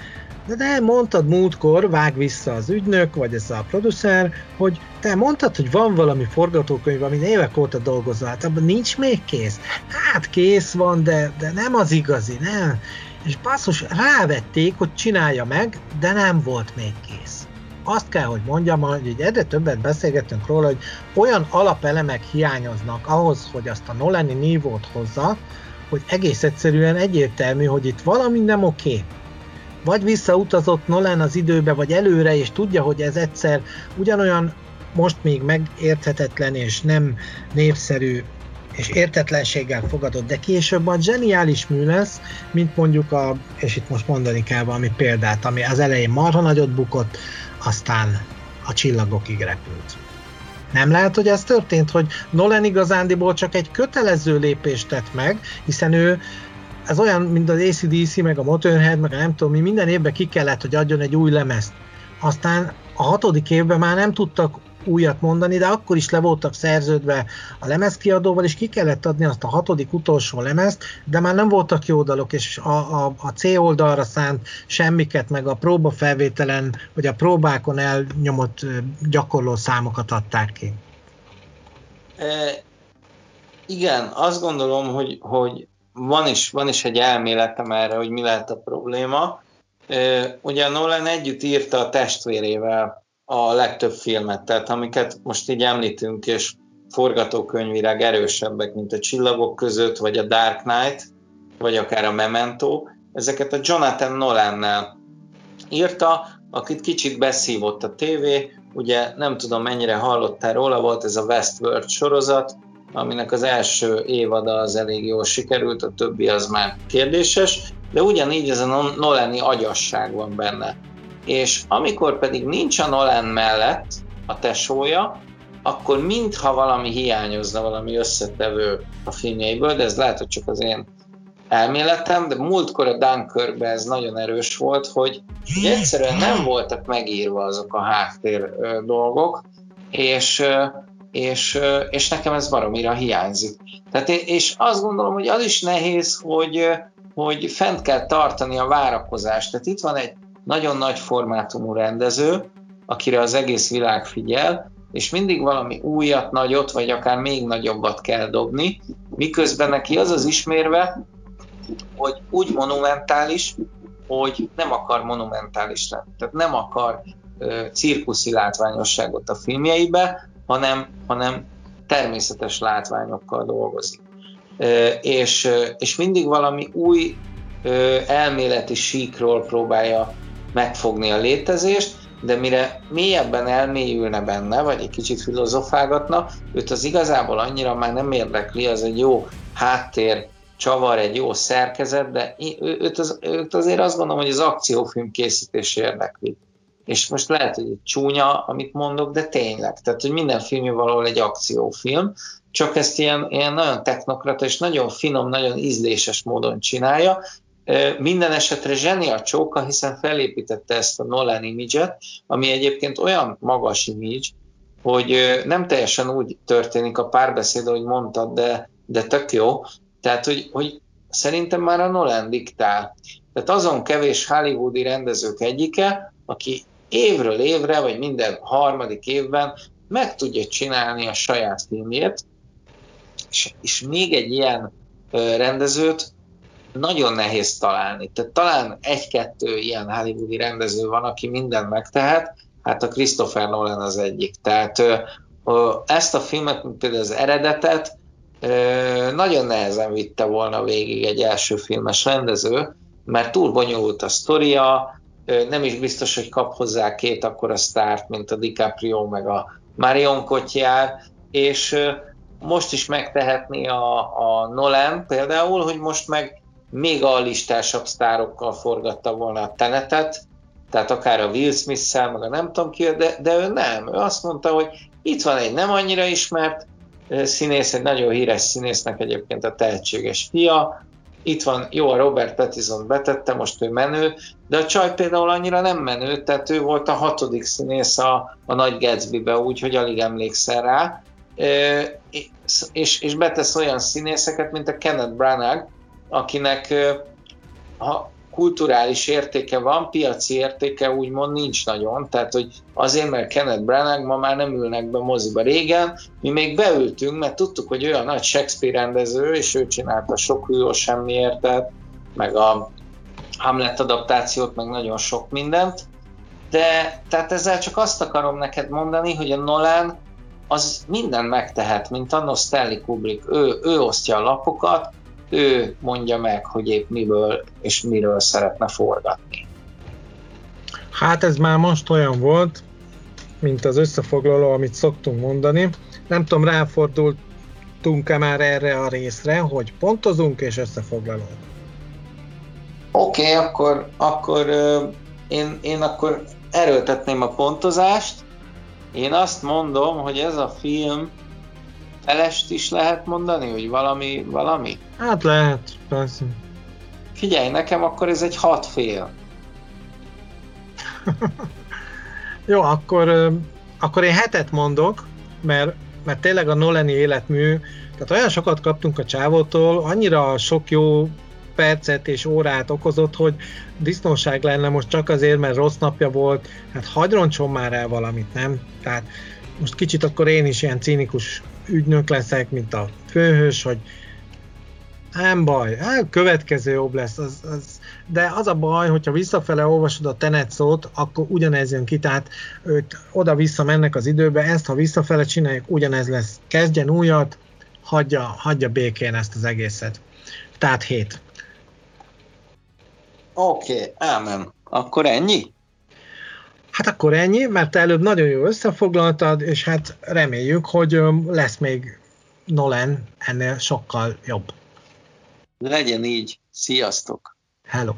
de te mondtad múltkor, vág vissza az ügynök, vagy ez a producer, hogy te mondtad, hogy van valami forgatókönyv, ami évek óta dolgozol, hát abban nincs még kész. Hát kész van, de, de nem az igazi, nem. És basszus, rávették, hogy csinálja meg, de nem volt még kész. Azt kell, hogy mondjam, hogy egyre többet beszélgetünk róla, hogy olyan alapelemek hiányoznak ahhoz, hogy azt a Nolani nívót hozza, hogy egész egyszerűen egyértelmű, hogy itt valami nem oké. Okay vagy visszautazott Nolan az időbe, vagy előre, és tudja, hogy ez egyszer ugyanolyan most még megérthetetlen és nem népszerű és értetlenséggel fogadott, de később a zseniális mű lesz, mint mondjuk a, és itt most mondani kell valami példát, ami az elején marha nagyot bukott, aztán a csillagokig repült. Nem lehet, hogy ez történt, hogy Nolan igazándiból csak egy kötelező lépést tett meg, hiszen ő ez olyan, mint az ACDC, meg a Motorhead, meg a nem tudom mi, minden évben ki kellett, hogy adjon egy új lemezt. Aztán a hatodik évben már nem tudtak újat mondani, de akkor is le voltak szerződve a lemezkiadóval, és ki kellett adni azt a hatodik utolsó lemezt, de már nem voltak jó dalok, és a, a, a C oldalra szánt semmiket, meg a próbafelvételen, vagy a próbákon elnyomott gyakorló számokat adták ki. E, igen, azt gondolom, hogy, hogy van is, van is egy elméletem erre, hogy mi lehet a probléma. Ugye Nolan együtt írta a testvérével a legtöbb filmet, tehát amiket most így említünk, és forgatókönyvileg erősebbek, mint a Csillagok között, vagy a Dark Knight, vagy akár a Memento, ezeket a Jonathan Nolan-nel írta, akit kicsit beszívott a tévé, ugye nem tudom mennyire hallottál róla, volt ez a Westworld sorozat, aminek az első évada az elég jól sikerült, a többi az már kérdéses, de ugyanígy ez a Nolani agyasság van benne. És amikor pedig nincs a Nolan mellett a tesója, akkor mintha valami hiányozna, valami összetevő a filmjeiből, de ez lehet, hogy csak az én elméletem, de múltkor a Dunkirkben ez nagyon erős volt, hogy egyszerűen nem voltak megírva azok a háttér dolgok, és és, és nekem ez baromira hiányzik. Tehát, és azt gondolom, hogy az is nehéz, hogy, hogy fent kell tartani a várakozást. Tehát itt van egy nagyon nagy formátumú rendező, akire az egész világ figyel, és mindig valami újat, nagyot, vagy akár még nagyobbat kell dobni, miközben neki az az ismérve, hogy úgy monumentális, hogy nem akar monumentális lenni. Tehát nem akar cirkuszi látványosságot a filmjeibe, hanem, hanem természetes látványokkal dolgozik. És, és mindig valami új elméleti síkról próbálja megfogni a létezést, de mire mélyebben elmélyülne benne, vagy egy kicsit filozofálgatna, őt az igazából annyira már nem érdekli, az egy jó háttér, csavar, egy jó szerkezet, de őt, az, őt azért azt gondolom, hogy az akciófilm készítés érdekli és most lehet, hogy egy csúnya, amit mondok, de tényleg. Tehát, hogy minden filmje valahol egy akciófilm, csak ezt ilyen, ilyen nagyon technokrata és nagyon finom, nagyon ízléses módon csinálja. Minden esetre zseni a csóka, hiszen felépítette ezt a Nolan image ami egyébként olyan magas image, hogy nem teljesen úgy történik a párbeszéd, ahogy mondtad, de, de tök jó. Tehát, hogy, hogy szerintem már a Nolan diktál. Tehát azon kevés hollywoodi rendezők egyike, aki évről évre, vagy minden harmadik évben meg tudja csinálni a saját filmjét, és, és még egy ilyen rendezőt nagyon nehéz találni. Tehát talán egy-kettő ilyen hollywoodi rendező van, aki mindent megtehet, hát a Christopher Nolan az egyik. Tehát ezt a filmet, mint például az eredetet, nagyon nehezen vitte volna végig egy első filmes rendező, mert túl bonyolult a sztoria, nem is biztos, hogy kap hozzá két akkora sztárt, mint a DiCaprio meg a Marion Cotillard, és most is megtehetni a, a Nolan például, hogy most meg még a listásabb sztárokkal forgatta volna a Tenetet, tehát akár a Will Smith-szel, meg a nem tudom ki, de, de ő nem. Ő azt mondta, hogy itt van egy nem annyira ismert színész, egy nagyon híres színésznek egyébként a tehetséges fia, itt van, jó, a Robert Pattinson betette, most ő menő, de a csaj például annyira nem menő, tehát ő volt a hatodik színész a, a Nagy Gatsby-be, úgyhogy alig emlékszel rá, e, és, és betesz olyan színészeket, mint a Kenneth Branagh, akinek ha kulturális értéke van, piaci értéke úgymond nincs nagyon, tehát hogy azért, mert Kenneth Branagh ma már nem ülnek be moziba. Régen mi még beültünk, mert tudtuk, hogy ő a nagy Shakespeare rendező, és ő csinálta sok hűló semmiértet, meg a Hamlet adaptációt, meg nagyon sok mindent, de tehát ezzel csak azt akarom neked mondani, hogy a Nolan az minden megtehet, mint a Stanley Kubrick. Ő, ő osztja a lapokat, ő mondja meg, hogy épp miből és miről szeretne forgatni. Hát ez már most olyan volt, mint az összefoglaló, amit szoktunk mondani. Nem tudom, ráfordultunk-e már erre a részre, hogy pontozunk és összefoglalunk. Oké, okay, akkor, akkor én, én akkor erőltetném a pontozást. Én azt mondom, hogy ez a film felest is lehet mondani, hogy valami, valami? Hát lehet, persze. Figyelj, nekem akkor ez egy hat fél. [LAUGHS] Jó, akkor, akkor én hetet mondok, mert, mert tényleg a Nolani életmű, tehát olyan sokat kaptunk a csávótól, annyira sok jó percet és órát okozott, hogy disznóság lenne most csak azért, mert rossz napja volt, hát hagyroncson már el valamit, nem? Tehát most kicsit akkor én is ilyen cínikus ügynök leszek, mint a főhős, hogy nem baj, hát következő jobb lesz, az, az, de az a baj, hogyha visszafele olvasod a tenet akkor ugyanez jön ki, tehát őt oda-vissza mennek az időbe, ezt ha visszafele csináljuk, ugyanez lesz. Kezdjen újat, hagyja, hagyja békén ezt az egészet. Tehát hét. Oké, okay, ámen. Akkor ennyi? Hát akkor ennyi, mert előbb nagyon jó összefoglaltad, és hát reméljük, hogy lesz még Nolan ennél sokkal jobb. Legyen így. Sziasztok! Hello!